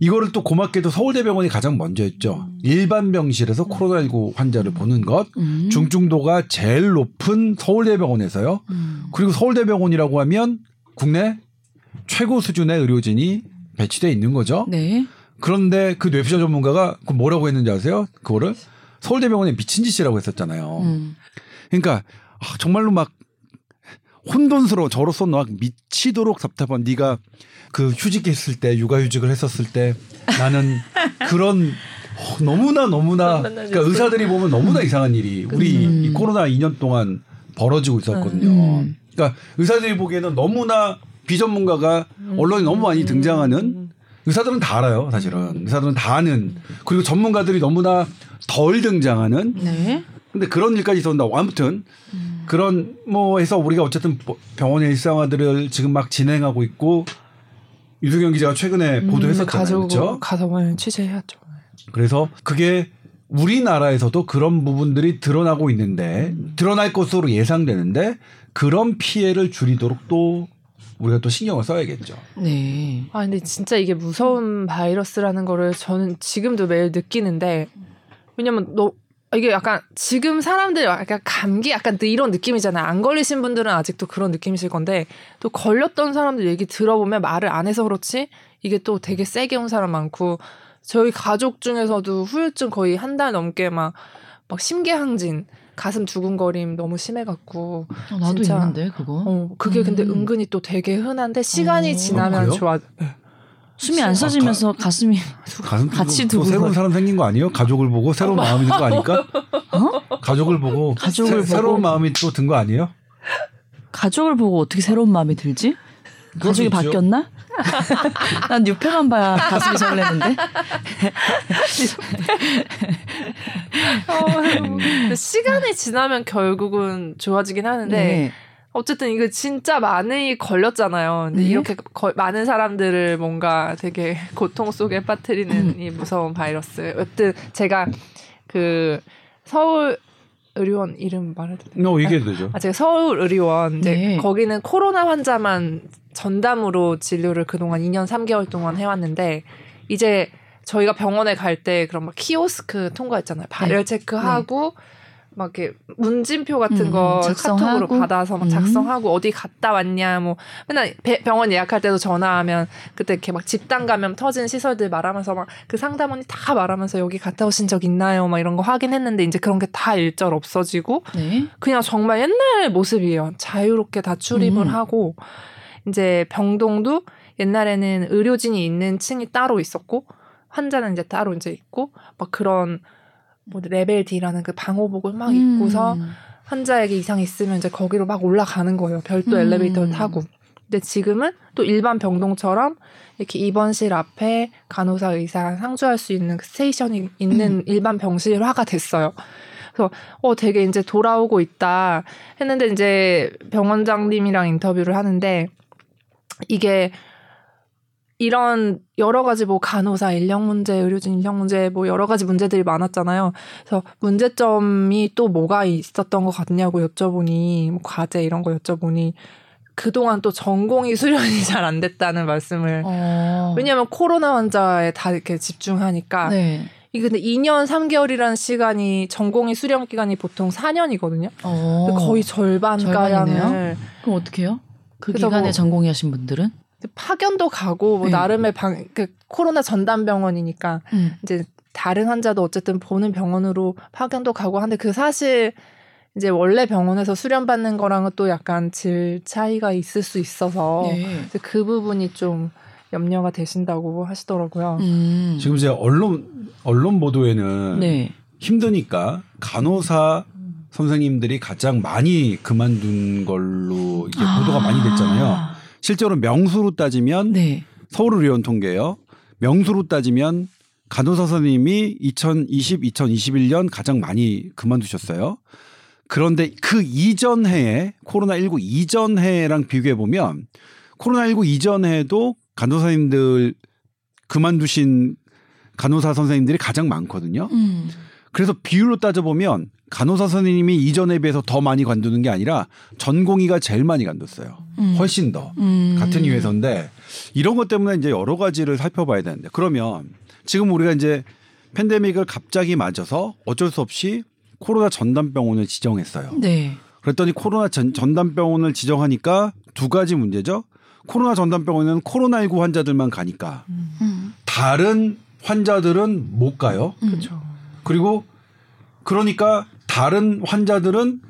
이거를 또 고맙게도 서울대병원이 가장 먼저 했죠. 일반 병실에서 코로나19 환자를 보는 것 음. 중증도가 제일 높은 서울대병원에서요. 음. 그리고 서울대병원이라고 하면 국내 최고 수준의 의료진이 배치돼 있는 거죠. 네. 그런데 그 뇌피셜 전문가가 그 뭐라고 했는지 아세요? 그거를 서울대병원에 미친 짓이라고 했었잖아요. 음. 그러니까 아, 정말로 막 혼돈스러워 저로서 막 미치도록 답답한 네가 그 휴직했을 때 육아휴직을 했었을 때 나는 그런 어, 너무나 너무나 그러니까 의사들이 보면 너무나 이상한 일이 우리 음. 이 코로나 2년 동안 벌어지고 있었거든요. 음. 그러니까 의사들이 보기에는 너무나 비전문가가 언론에 너무 많이 등장하는 의사들은 다 알아요, 사실은. 의사들은 다 아는. 그리고 전문가들이 너무나 덜 등장하는. 네. 근데 그런 일까지 있었다고. 아무튼 그런 뭐 해서 우리가 어쨌든 병원의 일상화들을 지금 막 진행하고 있고 유승현 기자가 최근에 음, 보도했었잖아요. 가지고 그렇죠? 가서 오늘 취재해야죠. 그래서 그게 우리나라에서도 그런 부분들이 드러나고 있는데 드러날 것으로 예상되는데 그런 피해를 줄이도록 또 우리가 또 신경을 써야겠죠. 네. 아 근데 진짜 이게 무서운 바이러스라는 거를 저는 지금도 매일 느끼는데 왜냐면 너 이게 약간 지금 사람들 약간 감기 약간 이런 느낌이잖아요. 안 걸리신 분들은 아직도 그런 느낌이실 건데 또 걸렸던 사람들 얘기 들어보면 말을 안 해서 그렇지 이게 또 되게 세게 온 사람 많고 저희 가족 중에서도 후유증 거의 한 달 넘게 막, 막 심계항진, 가슴 두근거림 너무 심해갖고. 어, 나도 진짜. 있는데 그거 어, 그게 근데 음. 은근히 또 되게 흔한데 시간이 어. 지나면 그래요? 좋아. 숨이 안 쉬어지면서 가슴이 가슴 같이 또 두고 새로운 가요. 사람 생긴 거 아니에요? 가족을 보고 새로운 마음이 든 거 아닐까? 가족을 보고 가족을 새, 보고? 새로운 마음이 또 든 거 아니에요? 가족을 보고 어떻게 새로운 마음이 들지? 있죠. 바뀌었나? 난 뉴페만 봐야 가슴이 설레는데. 어, 시간이 지나면 결국은 좋아지긴 하는데 네. 어쨌든 이거 진짜 많이 걸렸잖아요. 근데 네. 이렇게 거- 많은 사람들을 뭔가 되게 고통 속에 빠뜨리는 음. 이 무서운 바이러스. 여튼 제가 그 서울 의료원 이름 말해도 돼요? 어, 얘기해도 되죠. 아, 제가 서울 의료원 이제 네. 거기는 코로나 환자만 전담으로 진료를 그동안 2년 3개월 동안 해왔는데 이제 저희가 병원에 갈 때 그런 막 키오스크 통과했잖아요. 발열 네. 체크하고 막 이렇게 문진표 같은 음, 거. 카톡으로 받아서 막 음. 작성하고 어디 갔다 왔냐 뭐 맨날 배- 병원 예약할 때도 전화하면 그때 이렇게 막 집단 감염 터진 시설들 말하면서 막 그 상담원이 다 말하면서 여기 갔다 오신 적 있나요? 막 이런 거 확인했는데 이제 그런 게 다 일절 없어지고 네. 그냥 정말 옛날 모습이에요. 자유롭게 다 출입을 음. 하고 이제 병동도 옛날에는 의료진이 있는 층이 따로 있었고 환자는 이제 따로 이제 있고 막 그런 뭐 level D라는 그 방호복을 막 입고서 음. 환자에게 이상이 있으면 이제 거기로 막 올라가는 거예요. 별도 음. 엘리베이터를 타고. 근데 지금은 또 일반 병동처럼 이렇게 입원실 앞에 간호사 의사 상주할 수 있는 그 station이 있는 음. 일반 병실화가 됐어요. 그래서 어 되게 이제 돌아오고 있다 했는데 이제 병원장님이랑 인터뷰를 하는데 이게 이런 여러 가지 뭐 간호사 인력 문제, 의료진 인력 문제 뭐 여러 가지 문제들이 많았잖아요. 그래서 문제점이 또 뭐가 있었던 것 같냐고 여쭤보니 뭐 과제 이런 거 여쭤보니 그동안 또 전공의 수련이 잘 안 됐다는 말씀을 어. 왜냐하면 코로나 환자에 다 이렇게 집중하니까 네. 이게 근데 2년 3개월이라는 시간이 전공의 수련 기간이 보통 4년이거든요. 어. 거의 절반 절반이네요. 가량을 그럼 어떻게 해요? 그 기간에 뭐- 전공의 하신 분들은? 파견도 가고 뭐 네. 나름의 방, 그 코로나 전담 병원이니까 음. 이제 다른 환자도 어쨌든 보는 병원으로 파견도 가고 하는데 그 사실 이제 원래 병원에서 수련받는 거랑은 또 약간 질 차이가 있을 수 있어서 네. 그 부분이 좀 염려가 되신다고 하시더라고요. 음. 지금 이제 언론 언론 보도에는 네. 힘드니까 간호사 선생님들이 가장 많이 그만둔 걸로 이게 보도가 많이 됐잖아요. 실제로 명수로 따지면 네. 서울 의료원 통계요. 명수로 따지면 간호사 선생님이 2020, 2021년 가장 많이 그만두셨어요. 그런데 그 이전 해에 코로나19 이전 해랑 비교해 보면 코로나19 이전 해에도 간호사님들 그만두신 간호사 선생님들이 가장 많거든요. 음. 그래서 비율로 따져보면 간호사 선생님이 이전에 비해서 더 많이 관두는 게 아니라 전공의가 제일 많이 관뒀어요. 음. 훨씬 더. 음. 같은 이유에서인데 이런 것 때문에 이제 여러 가지를 살펴봐야 되는데 그러면 지금 우리가 이제 팬데믹을 갑자기 맞아서 어쩔 수 없이 코로나 전담병원을 지정했어요. 네. 그랬더니 코로나 전, 전담병원을 지정하니까 두 가지 문제죠. 코로나 전담병원은 코로나19 환자들만 가니까 음. 다른 환자들은 못 가요. 그렇죠. 그리고 그러니까 다른 환자들은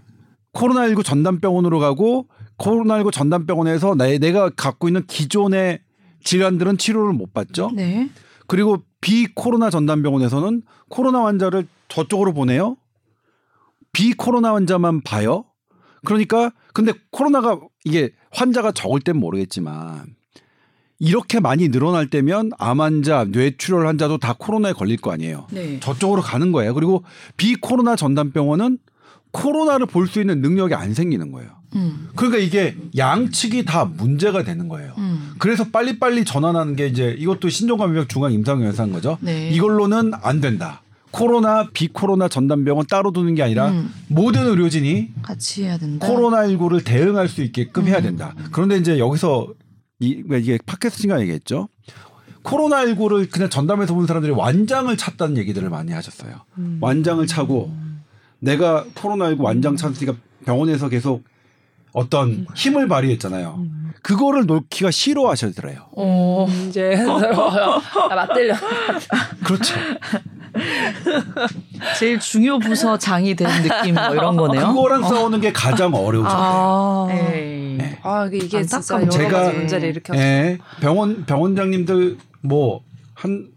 코로나19 전담병원으로 가고 코로나19 전담병원에서 내, 내가 갖고 있는 기존의 질환들은 치료를 못 받죠. 네. 그리고 비코로나 전담병원에서는 코로나 환자를 저쪽으로 보내요. 비코로나 환자만 봐요. 그러니까 근데 코로나가 이게 환자가 적을 땐 모르겠지만 이렇게 많이 늘어날 때면 암 환자, 뇌출혈 환자도 다 코로나에 걸릴 거 아니에요. 네. 저쪽으로 가는 거예요. 그리고 비코로나 전담병원은 코로나를 볼 수 있는 능력이 안 생기는 거예요. 음. 그러니까 이게 양측이 다 문제가 되는 거예요. 음. 그래서 빨리빨리 전환하는 게 이제 이것도 신종감염병 중앙 임상연사한 거죠. 네. 이걸로는 안 된다. 코로나 비코로나 전담병원 따로 두는 게 아니라 음. 모든 의료진이 같이 해야 된다. 코로나19를 대응할 수 있게끔 해야 음. 된다. 그런데 이제 여기서 이, 이게 팟캐스트가 얘기했죠. 코로나19를 그냥 전담해서 본 사람들이 완장을 찾다는 얘기들을 많이 하셨어요. 음. 완장을 차고 내가 코로나19 완장 찬스니까 병원에서 계속 어떤 힘을 발휘했잖아요. 그거를 놓기가 싫어하시더래요. 어, 이제 나 맞들려. 그렇죠. 제일 중요 부서 장이 된 느낌 뭐 이런 거네요. 그거랑 싸우는 게 가장 어려우죠. 아, 에이. 아 이게 이게 진짜. 여러 가지 제가 문제를 일으켰어. 예, 병원 병원장님들 뭐 한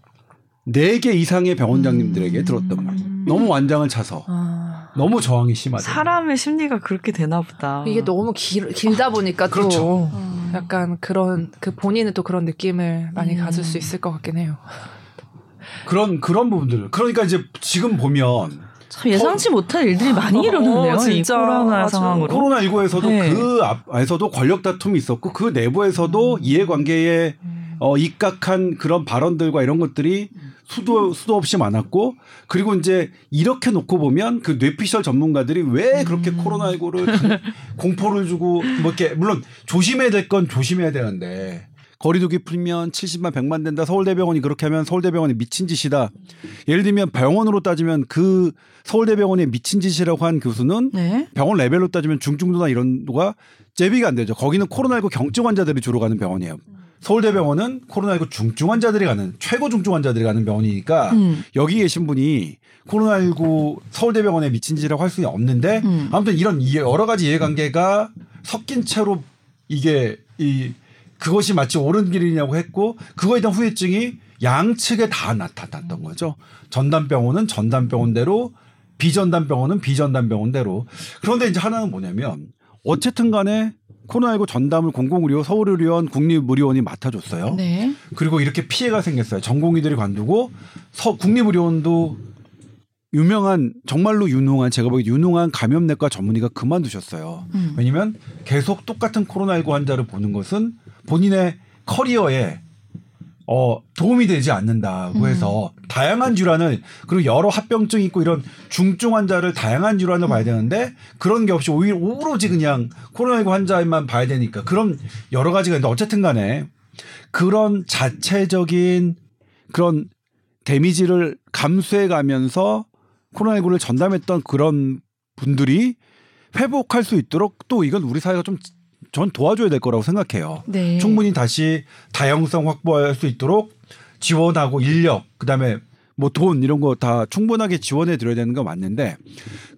네 개 이상의 병원장님들에게 들었던 말. 너무 완장을 차서 아, 너무 저항이 심하다. 사람의 심리가 그렇게 되나 보다. 이게 너무 길, 길다 보니까 그렇죠. 또 약간 그런 그 본인은 또 그런 느낌을 많이 가질 수 있을 것 같긴 해요. 그런 그런 부분들. 그러니까 이제 지금 보면 참 예상치 못한 일들이 많이 일어나네요. 어, 이 진짜. 코로나 아주 상황으로. 코로나 19에서도 네. 그 앞에서도 권력 다툼이 있었고 그 내부에서도 이해관계에 어, 입각한 그런 발언들과 이런 것들이 수도 수도 없이 많았고 그리고 이제 이렇게 놓고 보면 그 뇌피셜 전문가들이 왜 그렇게 코로나 19를 공포를 주고 뭐 이렇게 물론 조심해야 될 건 조심해야 되는데 거리두기 풀면 70만 100만 된다 서울대병원이 그렇게 하면 서울대병원이 미친 짓이다 예를 들면 병원으로 따지면 그 서울대병원이 미친 짓이라고 한 교수는 네. 병원 레벨로 따지면 중증도나 이런 도가 제비가 안 되죠. 거기는 코로나19 경증 환자들이 주로 가는 병원이에요. 서울대병원은 코로나19 중증 환자들이 가는 최고 중증 환자들이 가는 병원이니까 음. 여기 계신 분이 코로나19 서울대병원에 미친 짓이라고 할 수는 없는데 음. 아무튼 이런 여러 가지 이해관계가 섞인 채로 이게 이 그것이 마치 옳은 길이냐고 했고 그거에 대한 후유증이 양측에 다 나타났던 거죠. 전담병원은 전담병원대로 비전담병원은 비전담병원대로 그런데 이제 하나는 뭐냐면 어쨌든 간에 코로나19 전담을 공공의료 서울의료원 국립의료원이 맡아줬어요. 네. 그리고 이렇게 피해가 생겼어요. 전공의들이 관두고 서 국립의료원도 유명한 정말로 유능한 제가 보기 유능한 감염내과 전문의가 그만두셨어요. 음. 왜냐면 계속 똑같은 코로나19 환자를 보는 것은 본인의 커리어에 어, 도움이 되지 않는다고 해서 다양한 질환을 그리고 여러 합병증이 있고 이런 중증 환자를 다양한 질환을 봐야 되는데 그런 게 없이 오히려 오로지 그냥 코로나19 환자만 봐야 되니까. 그런 여러 가지가 있는데 어쨌든 간에 그런 자체적인 그런 데미지를 감수해 가면서 코로나19를 전담했던 그런 분들이 회복할 수 있도록 또 이건 우리 사회가 좀 전 도와줘야 될 거라고 생각해요. 네. 충분히 다시 다양성 확보할 수 있도록 지원하고 인력 그다음에 뭐 돈 이런 거 다 충분하게 지원해 드려야 되는 거 맞는데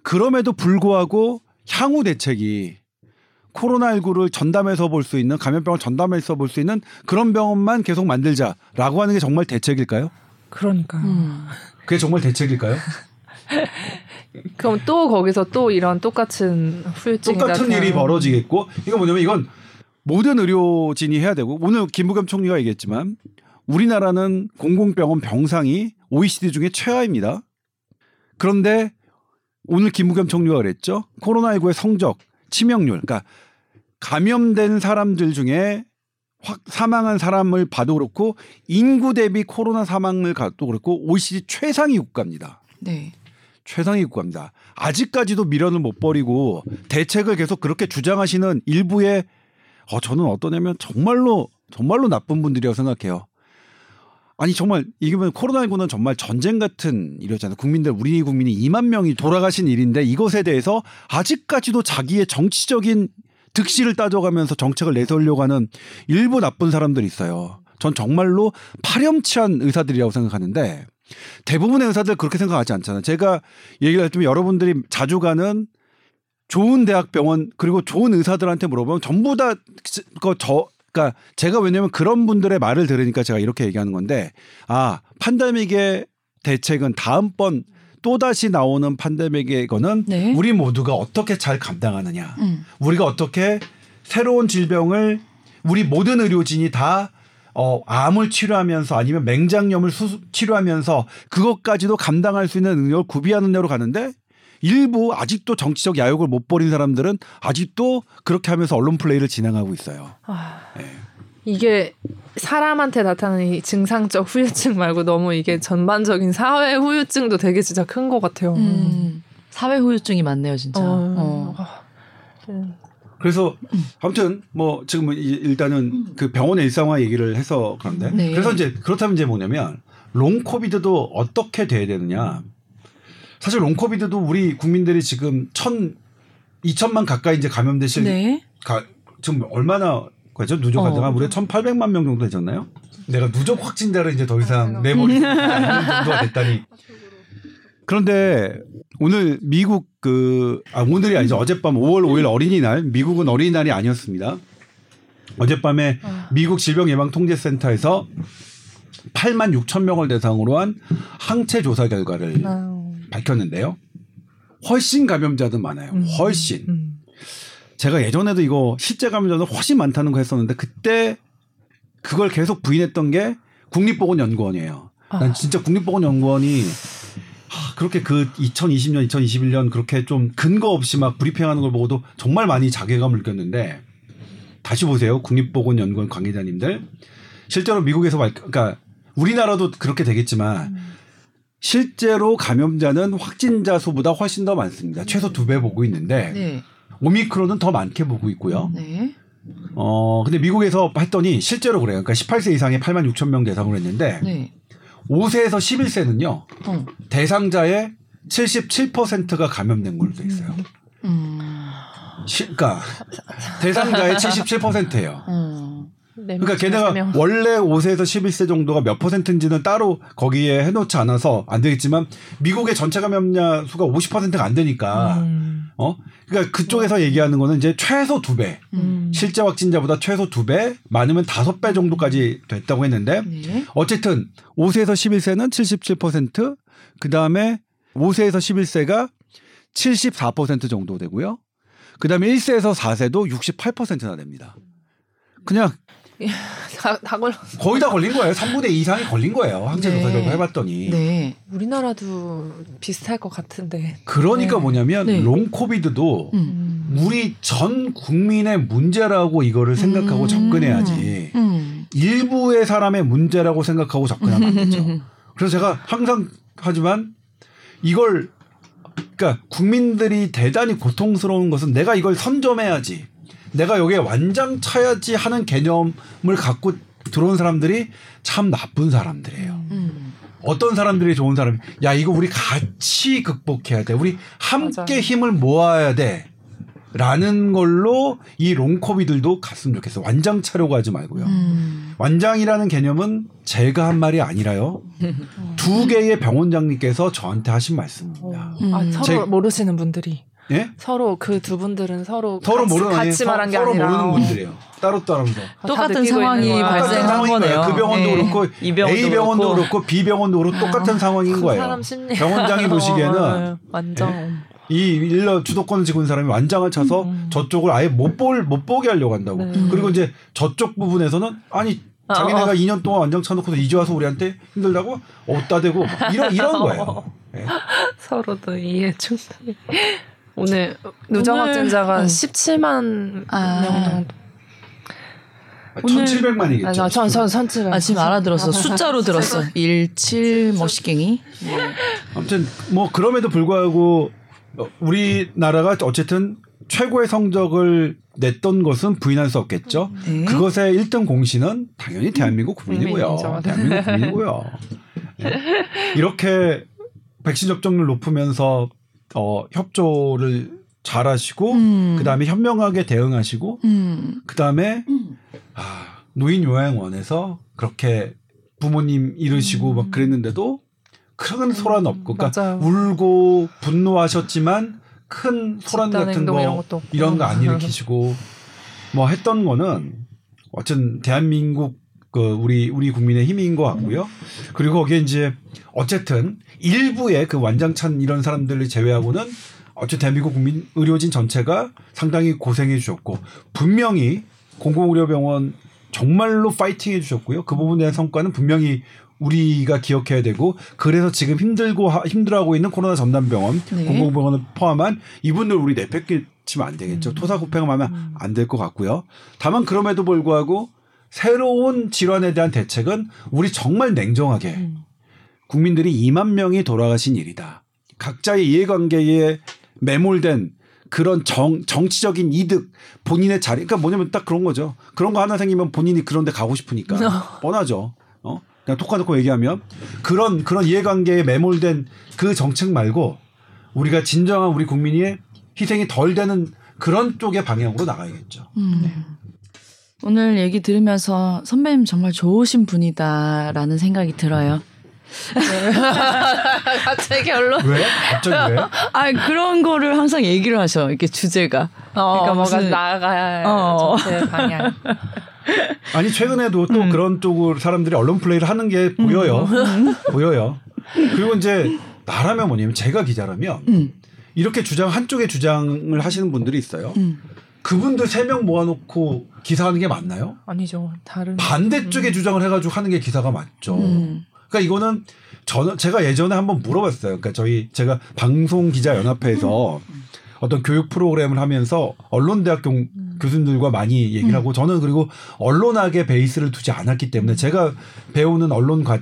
그럼에도 불구하고 향후 대책이 코로나19를 전담해서 볼 수 있는 감염병을 전담해서 볼 수 있는 그런 병원만 계속 만들자라고 하는 게 정말 대책일까요? 그러니까. 음. 그게 정말 대책일까요? 그럼 또 거기서 또 이런 똑같은 후유증이 똑같은 일이 벌어지겠고 이거 뭐냐면 이건 모든 의료진이 해야 되고 오늘 김부겸 총리가 얘기했지만 우리나라는 공공병원 병상이 OECD 중에 최하입니다. 그런데 오늘 김부겸 총리가 그랬죠. 코로나19의 성적, 치명률, 그러니까 감염된 사람들 중에 확 사망한 사람을 봐도 그렇고 인구 대비 코로나 사망을 가도 그렇고 OECD 최상위 국가입니다. 네. 최상위 국가입니다. 아직까지도 미련을 못 버리고 대책을 계속 그렇게 주장하시는 일부의 어 저는 어떠냐면 정말로 정말로 나쁜 분들이라고 생각해요. 아니 정말 이게면 코로나19는 정말 전쟁 같은 일이었잖아요. 국민들 우리 국민이 2만 명이 돌아가신 일인데 이것에 대해서 아직까지도 자기의 정치적인 득실을 따져가면서 정책을 내세우려고 하는 일부 나쁜 사람들이 있어요. 전 정말로 파렴치한 의사들이라고 생각하는데 대부분의 의사들 그렇게 생각하지 않잖아요. 제가 얘기를 했지만 여러분들이 자주 가는 좋은 대학병원 그리고 좋은 의사들한테 물어보면 전부 다 그저 그러니까 제가 왜냐면 그런 분들의 말을 들으니까 제가 이렇게 얘기하는 건데 아 판데믹의 대책은 다음번 또 다시 나오는 판데믹의 거는 네. 우리 모두가 어떻게 잘 감당하느냐 음. 우리가 어떻게 새로운 질병을 우리 모든 의료진이 다 어, 암을 치료하면서 아니면 맹장염을 수, 치료하면서 그것까지도 감당할 수 있는 능력을 구비하는 데로 가는데 일부 아직도 정치적 야욕을 못 버린 사람들은 아직도 그렇게 하면서 언론 플레이를 진행하고 있어요. 아, 예. 이게 사람한테 나타나는 이 증상적 후유증 말고 너무 이게 전반적인 사회 후유증도 되게 진짜 큰 것 같아요. 음. 사회 후유증이 많네요, 진짜. 어. 어. 음. 그래서 아무튼 뭐 지금 일단은 그 병원의 일상화 얘기를 해서 그런데 네. 그래서 이제 그렇다면 이제 뭐냐면 long COVID도 어떻게 돼야 되느냐 사실 long COVID도 우리 국민들이 지금 천, 이천만 가까이 이제 감염되실 네. 가, 지금 얼마나 거죠? 누적 환자가 어. 무려 1,800만 명 정도 되잖아요. 내가 누적 확진자를 이제 더 이상 내 머릿속에 없는 정도가 됐다니. 그런데 오늘 미국 그, 아, 오늘이 아니죠. 어젯밤 5월 5일 어린이날, 미국은 어린이날이 아니었습니다. 어젯밤에 미국 질병예방통제센터에서 8만 6천 명을 대상으로 한 항체 조사 결과를 아유. 밝혔는데요. 훨씬 감염자도 많아요. 훨씬. 음. 제가 예전에도 이거 실제 감염자는 훨씬 많다는 거 했었는데 그때 그걸 계속 부인했던 게 국립보건연구원이에요. 난 아. 진짜 국립보건연구원이 하, 그렇게 그 2020년, 2021년 그렇게 좀 근거 없이 막 브리핑하는 걸 보고도 정말 많이 자괴감을 느꼈는데 다시 보세요. 국립보건연구원 관계자님들. 실제로 미국에서 말, 그러니까 우리나라도 그렇게 되겠지만 실제로 감염자는 확진자 수보다 훨씬 더 많습니다. 최소 두 배 보고 있는데 네. 오미크론은 더 많게 보고 있고요. 네. 어, 근데 미국에서 했더니 실제로 그래요. 그러니까 18세 이상의 8만 6천 명 대상으로 했는데 네. 5세에서 11세는요. 어. 대상자의 77%가 감염된 걸로 돼 있어요. 음. 시, 그러니까 대상자의 77%예요. 어. 네 그러니까 명 중에 세 걔네가 명. 원래 5세에서 11세 정도가 몇 퍼센트인지는 따로 거기에 해놓지 않아서 안 되겠지만 미국의 전체 감염자 수가 50%가 안 되니까 음. 어 그러니까 그쪽에서 얘기하는 거는 이제 최소 두 배. 음. 실제 확진자보다 최소 두 배, 많으면 다섯 배 정도까지 됐다고 했는데 네. 어쨌든 5세에서 11세는 77%, 그 다음에 5세에서 11세가 74% 정도 되고요. 그 다음에 1세에서 4세도 68%나 됩니다. 그냥 다, 다 걸렸어. 거의 다 걸린 거예요. 3분의 2 이상이 걸린 거예요. 항체 조사 네. 결과 해봤더니. 네. 우리나라도 비슷할 것 같은데. 그러니까 네. 뭐냐면 네. 롱 코비드도 음. 우리 전 국민의 문제라고 이거를 생각하고 음. 접근해야지. 음. 일부의 사람의 문제라고 생각하고 접근하면 안 되죠. 그래서 제가 항상 하지만 이걸 그러니까 국민들이 대단히 고통스러운 것은 내가 이걸 선점해야지. 내가 여기에 완장 차야지 하는 개념을 갖고 들어온 사람들이 참 나쁜 사람들이에요. 음. 어떤 사람들이 좋은 사람이 야 이거 우리 같이 극복해야 돼. 우리 함께 맞아요. 힘을 모아야 돼. 라는 걸로 이 롱코비들도 갔으면 좋겠어. 완장 차려고 하지 말고요. 음. 완장이라는 개념은 제가 한 말이 아니라요. 두 개의 병원장님께서 저한테 하신 말씀입니다. 어. 아, 음. 서로 제- 모르시는 분들이. 예? 서로 그 두 분들은 서로 서로 같이, 모르는 같이 말한 게 서로 아니라 모르는 분들이에요. 따로 따로면서. 아, 다 똑같은 상황이. 발생한 상황인 거네요. 그 병원도 네. 그렇고 이 병원도 A 병원도 그렇고. 그렇고 B 병원도 그렇고 똑같은 상황인 그 거예요. 사람 심리. 병원장이 보시기에는 어, 완전 이 일러 주도권을 지고 있는 사람이 완장을 차서 음. 저쪽을 아예 못볼못 보게 하려고 한다고. 네. 그리고 이제 저쪽 부분에서는 아니 자기네가 어. 2년 동안 완장 쳐놓고서 이제 와서 우리한테 힘들다고 어따 대고 막 이런 이런 거예요. 예. 서로도 이해 충분히. 오늘 누적 확진자가 어. 17만 아. 명 정도. 오늘- 1,700만이겠죠. 아, 전, 전, 전, 선칠. 아 지금 알아들었어. 숫자로 들었어. 17 머시갱이. 아무튼 뭐 그럼에도 불구하고 어, 우리나라가 어쨌든 최고의 성적을 냈던 것은 부인할 수 없겠죠. 네. 그것의 1등 공신은 당연히 대한민국 국민이고요. 대한민국 국민이고요. 예. 이렇게 백신 접종률 높으면서 어, 협조를 잘하시고 음. 그다음에 현명하게 대응하시고 음. 그다음에 음. 아, 노인 요양원에서 그렇게 부모님 이르시고 막 그랬는데도 큰 소란 없고 그러니까 맞아요. 울고 분노하셨지만 큰 소란 같은 거 이런. 이런 거 안 일으키시고 뭐 했던 거는 어쨌든 대한민국 그 우리 우리 국민의 힘인 것 같고요. 그리고 거기에 이제 어쨌든 일부의 그 완장찬 이런 사람들을 제외하고는 어쨌든 대한민국 국민 의료진 전체가 상당히 고생해 주셨고 분명히 공공의료병원 정말로 파이팅 해 주셨고요. 그 부분에 대한 성과는 분명히 우리가 기억해야 되고 그래서 지금 힘들고 하- 힘들어하고 있는 코로나 전담 병원 네. 공공병원을 포함한 이분들 우리 내팽개치면 안 되겠죠. 음. 토사구팽하면 음. 안될 것 같고요. 다만 그럼에도 불구하고 새로운 질환에 대한 대책은 우리 정말 냉정하게 음. 국민들이 2만 명이 돌아가신 일이다. 각자의 이해관계에 매몰된 그런 정, 정치적인 이득, 본인의 자리, 그러니까 뭐냐면 딱 그런 거죠. 그런 거 하나 생기면 본인이 그런 데 가고 싶으니까. 뻔하죠. 어? 그냥 톡 까놓고 얘기하면 그런, 그런 이해관계에 매몰된 그 정책 말고 우리가 진정한 우리 국민이 희생이 덜 되는 그런 쪽의 방향으로 나가야겠죠. 음. 오늘 얘기 들으면서 선배님 정말 좋으신 분이다라는 생각이 들어요. 갑자기 결론. 왜? 갑자기 왜? 아 그런 거를 항상 얘기를 하셔. 이렇게 주제가. 어, 그러니까 뭔가 나아가야 할 어. 전체 방향. 아니 최근에도 또 음. 그런 쪽으로 사람들이 언론 플레이를 하는 게 보여요. 보여요. 그리고 이제 나라면 뭐냐면 제가 기자라면 음. 이렇게 주장 한쪽의 주장을 하시는 분들이 있어요. 음. 그분들 세 명 모아놓고 기사하는 게 맞나요? 아니죠. 다른. 반대쪽의 주장을 해가지고 하는 게 기사가 맞죠. 음. 그러니까 이거는 저는 제가 예전에 한번 물어봤어요. 그러니까 저희 제가 방송 기자 연합회에서 어떤 교육 프로그램을 하면서 언론대학 교, 교수님들과 많이 얘기를 하고 저는 그리고 언론학에 베이스를 두지 않았기 때문에 제가 배우는 언론 과,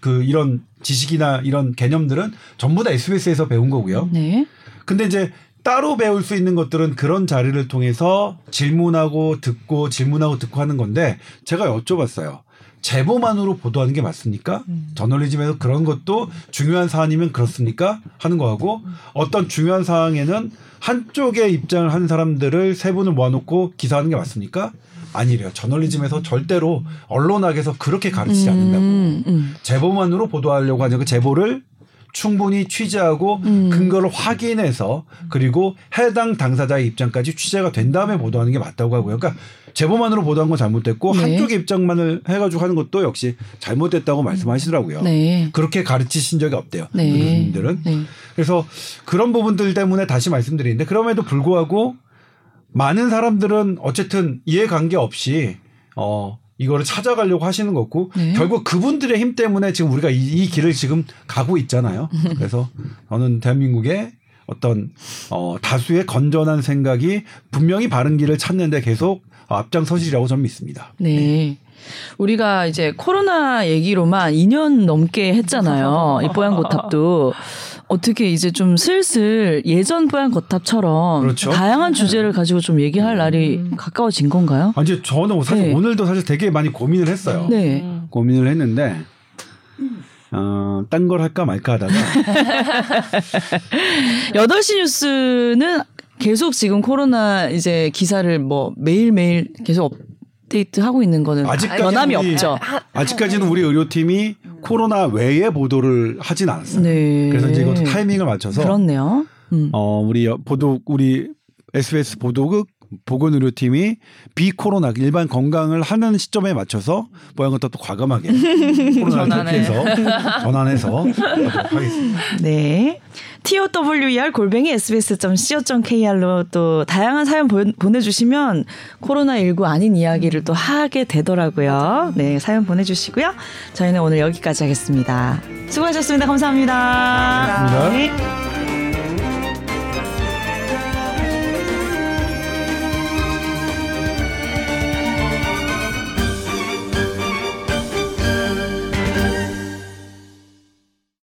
그 이런 지식이나 이런 개념들은 전부 다 SBS에서 배운 거고요. 네. 근데 이제 따로 배울 수 있는 것들은 그런 자리를 통해서 질문하고 듣고 질문하고 듣고 하는 건데 제가 여쭤봤어요. 제보만으로 보도하는 게 맞습니까? 저널리즘에서 그런 것도 중요한 사안이면 그렇습니까? 하는 거하고 어떤 중요한 사항에는 한쪽의 입장을 한 사람들을 세 분을 모아놓고 기사하는 게 맞습니까? 아니래요. 저널리즘에서 절대로 언론학에서 그렇게 가르치지 않는다고. 음, 음. 제보만으로 보도하려고 하는 그 제보를 충분히 취재하고 음. 근거를 확인해서 그리고 해당 당사자의 입장까지 취재가 된 다음에 보도하는 게 맞다고 하고요. 그러니까 제보만으로 보도한 건 잘못됐고 네. 한쪽의 입장만을 해가지고 하는 것도 역시 잘못됐다고 말씀하시더라고요. 네. 그렇게 가르치신 적이 없대요. 그 네. 교수님들은. 네. 그래서 그런 부분들 때문에 다시 말씀드리는데 그럼에도 불구하고 많은 사람들은 어쨌든 이해관계 없이 어 이거를 찾아가려고 하시는 거고 네. 결국 그분들의 힘 때문에 지금 우리가 이, 이 길을 지금 가고 있잖아요. 그래서 저는 대한민국의 어떤 어 다수의 건전한 생각이 분명히 바른 길을 찾는데 계속 앞장서시리라고 저는 믿습니다. 네. 우리가 이제 코로나 얘기로만 2년 넘게 했잖아요. 이 뽀얀거탑도. 어떻게 이제 좀 슬슬 예전 뽀얀 거탑처럼 그렇죠. 다양한 주제를 가지고 좀 얘기할 날이 가까워진 건가요? 아, 이제 저는 사실 네. 오늘도 사실 되게 많이 고민을 했어요. 네. 고민을 했는데 어, 딴 걸 할까 말까 하다가 8시 뉴스는 계속 지금 코로나 이제 기사를 뭐 매일매일 계속 업데이트 하고 있는 거는 아직까지 변함이 우리- 없죠. 아직까지는 우리 의료팀이 코로나 외에 보도를 하진 않았어요. 네. 그래서 이제 이것도 타이밍을 맞춰서 그렇네요. 음. 어 우리 보도 우리 SBS 보도국 보건 의료팀이 비코로나 일반 건강을 하는 시점에 맞춰서 모양 것도 또 과감하게 코로나를 전환을. 택해서 전환해서 하도록 하겠습니다. 네. TOWER 골뱅이 sbs.co.kr로 또 다양한 사연 보, 보내주시면 코로나19 아닌 이야기를 또 하게 되더라고요. 네, 사연 보내주시고요. 저희는 오늘 여기까지 하겠습니다. 수고하셨습니다. 감사합니다. 고맙습니다. 네.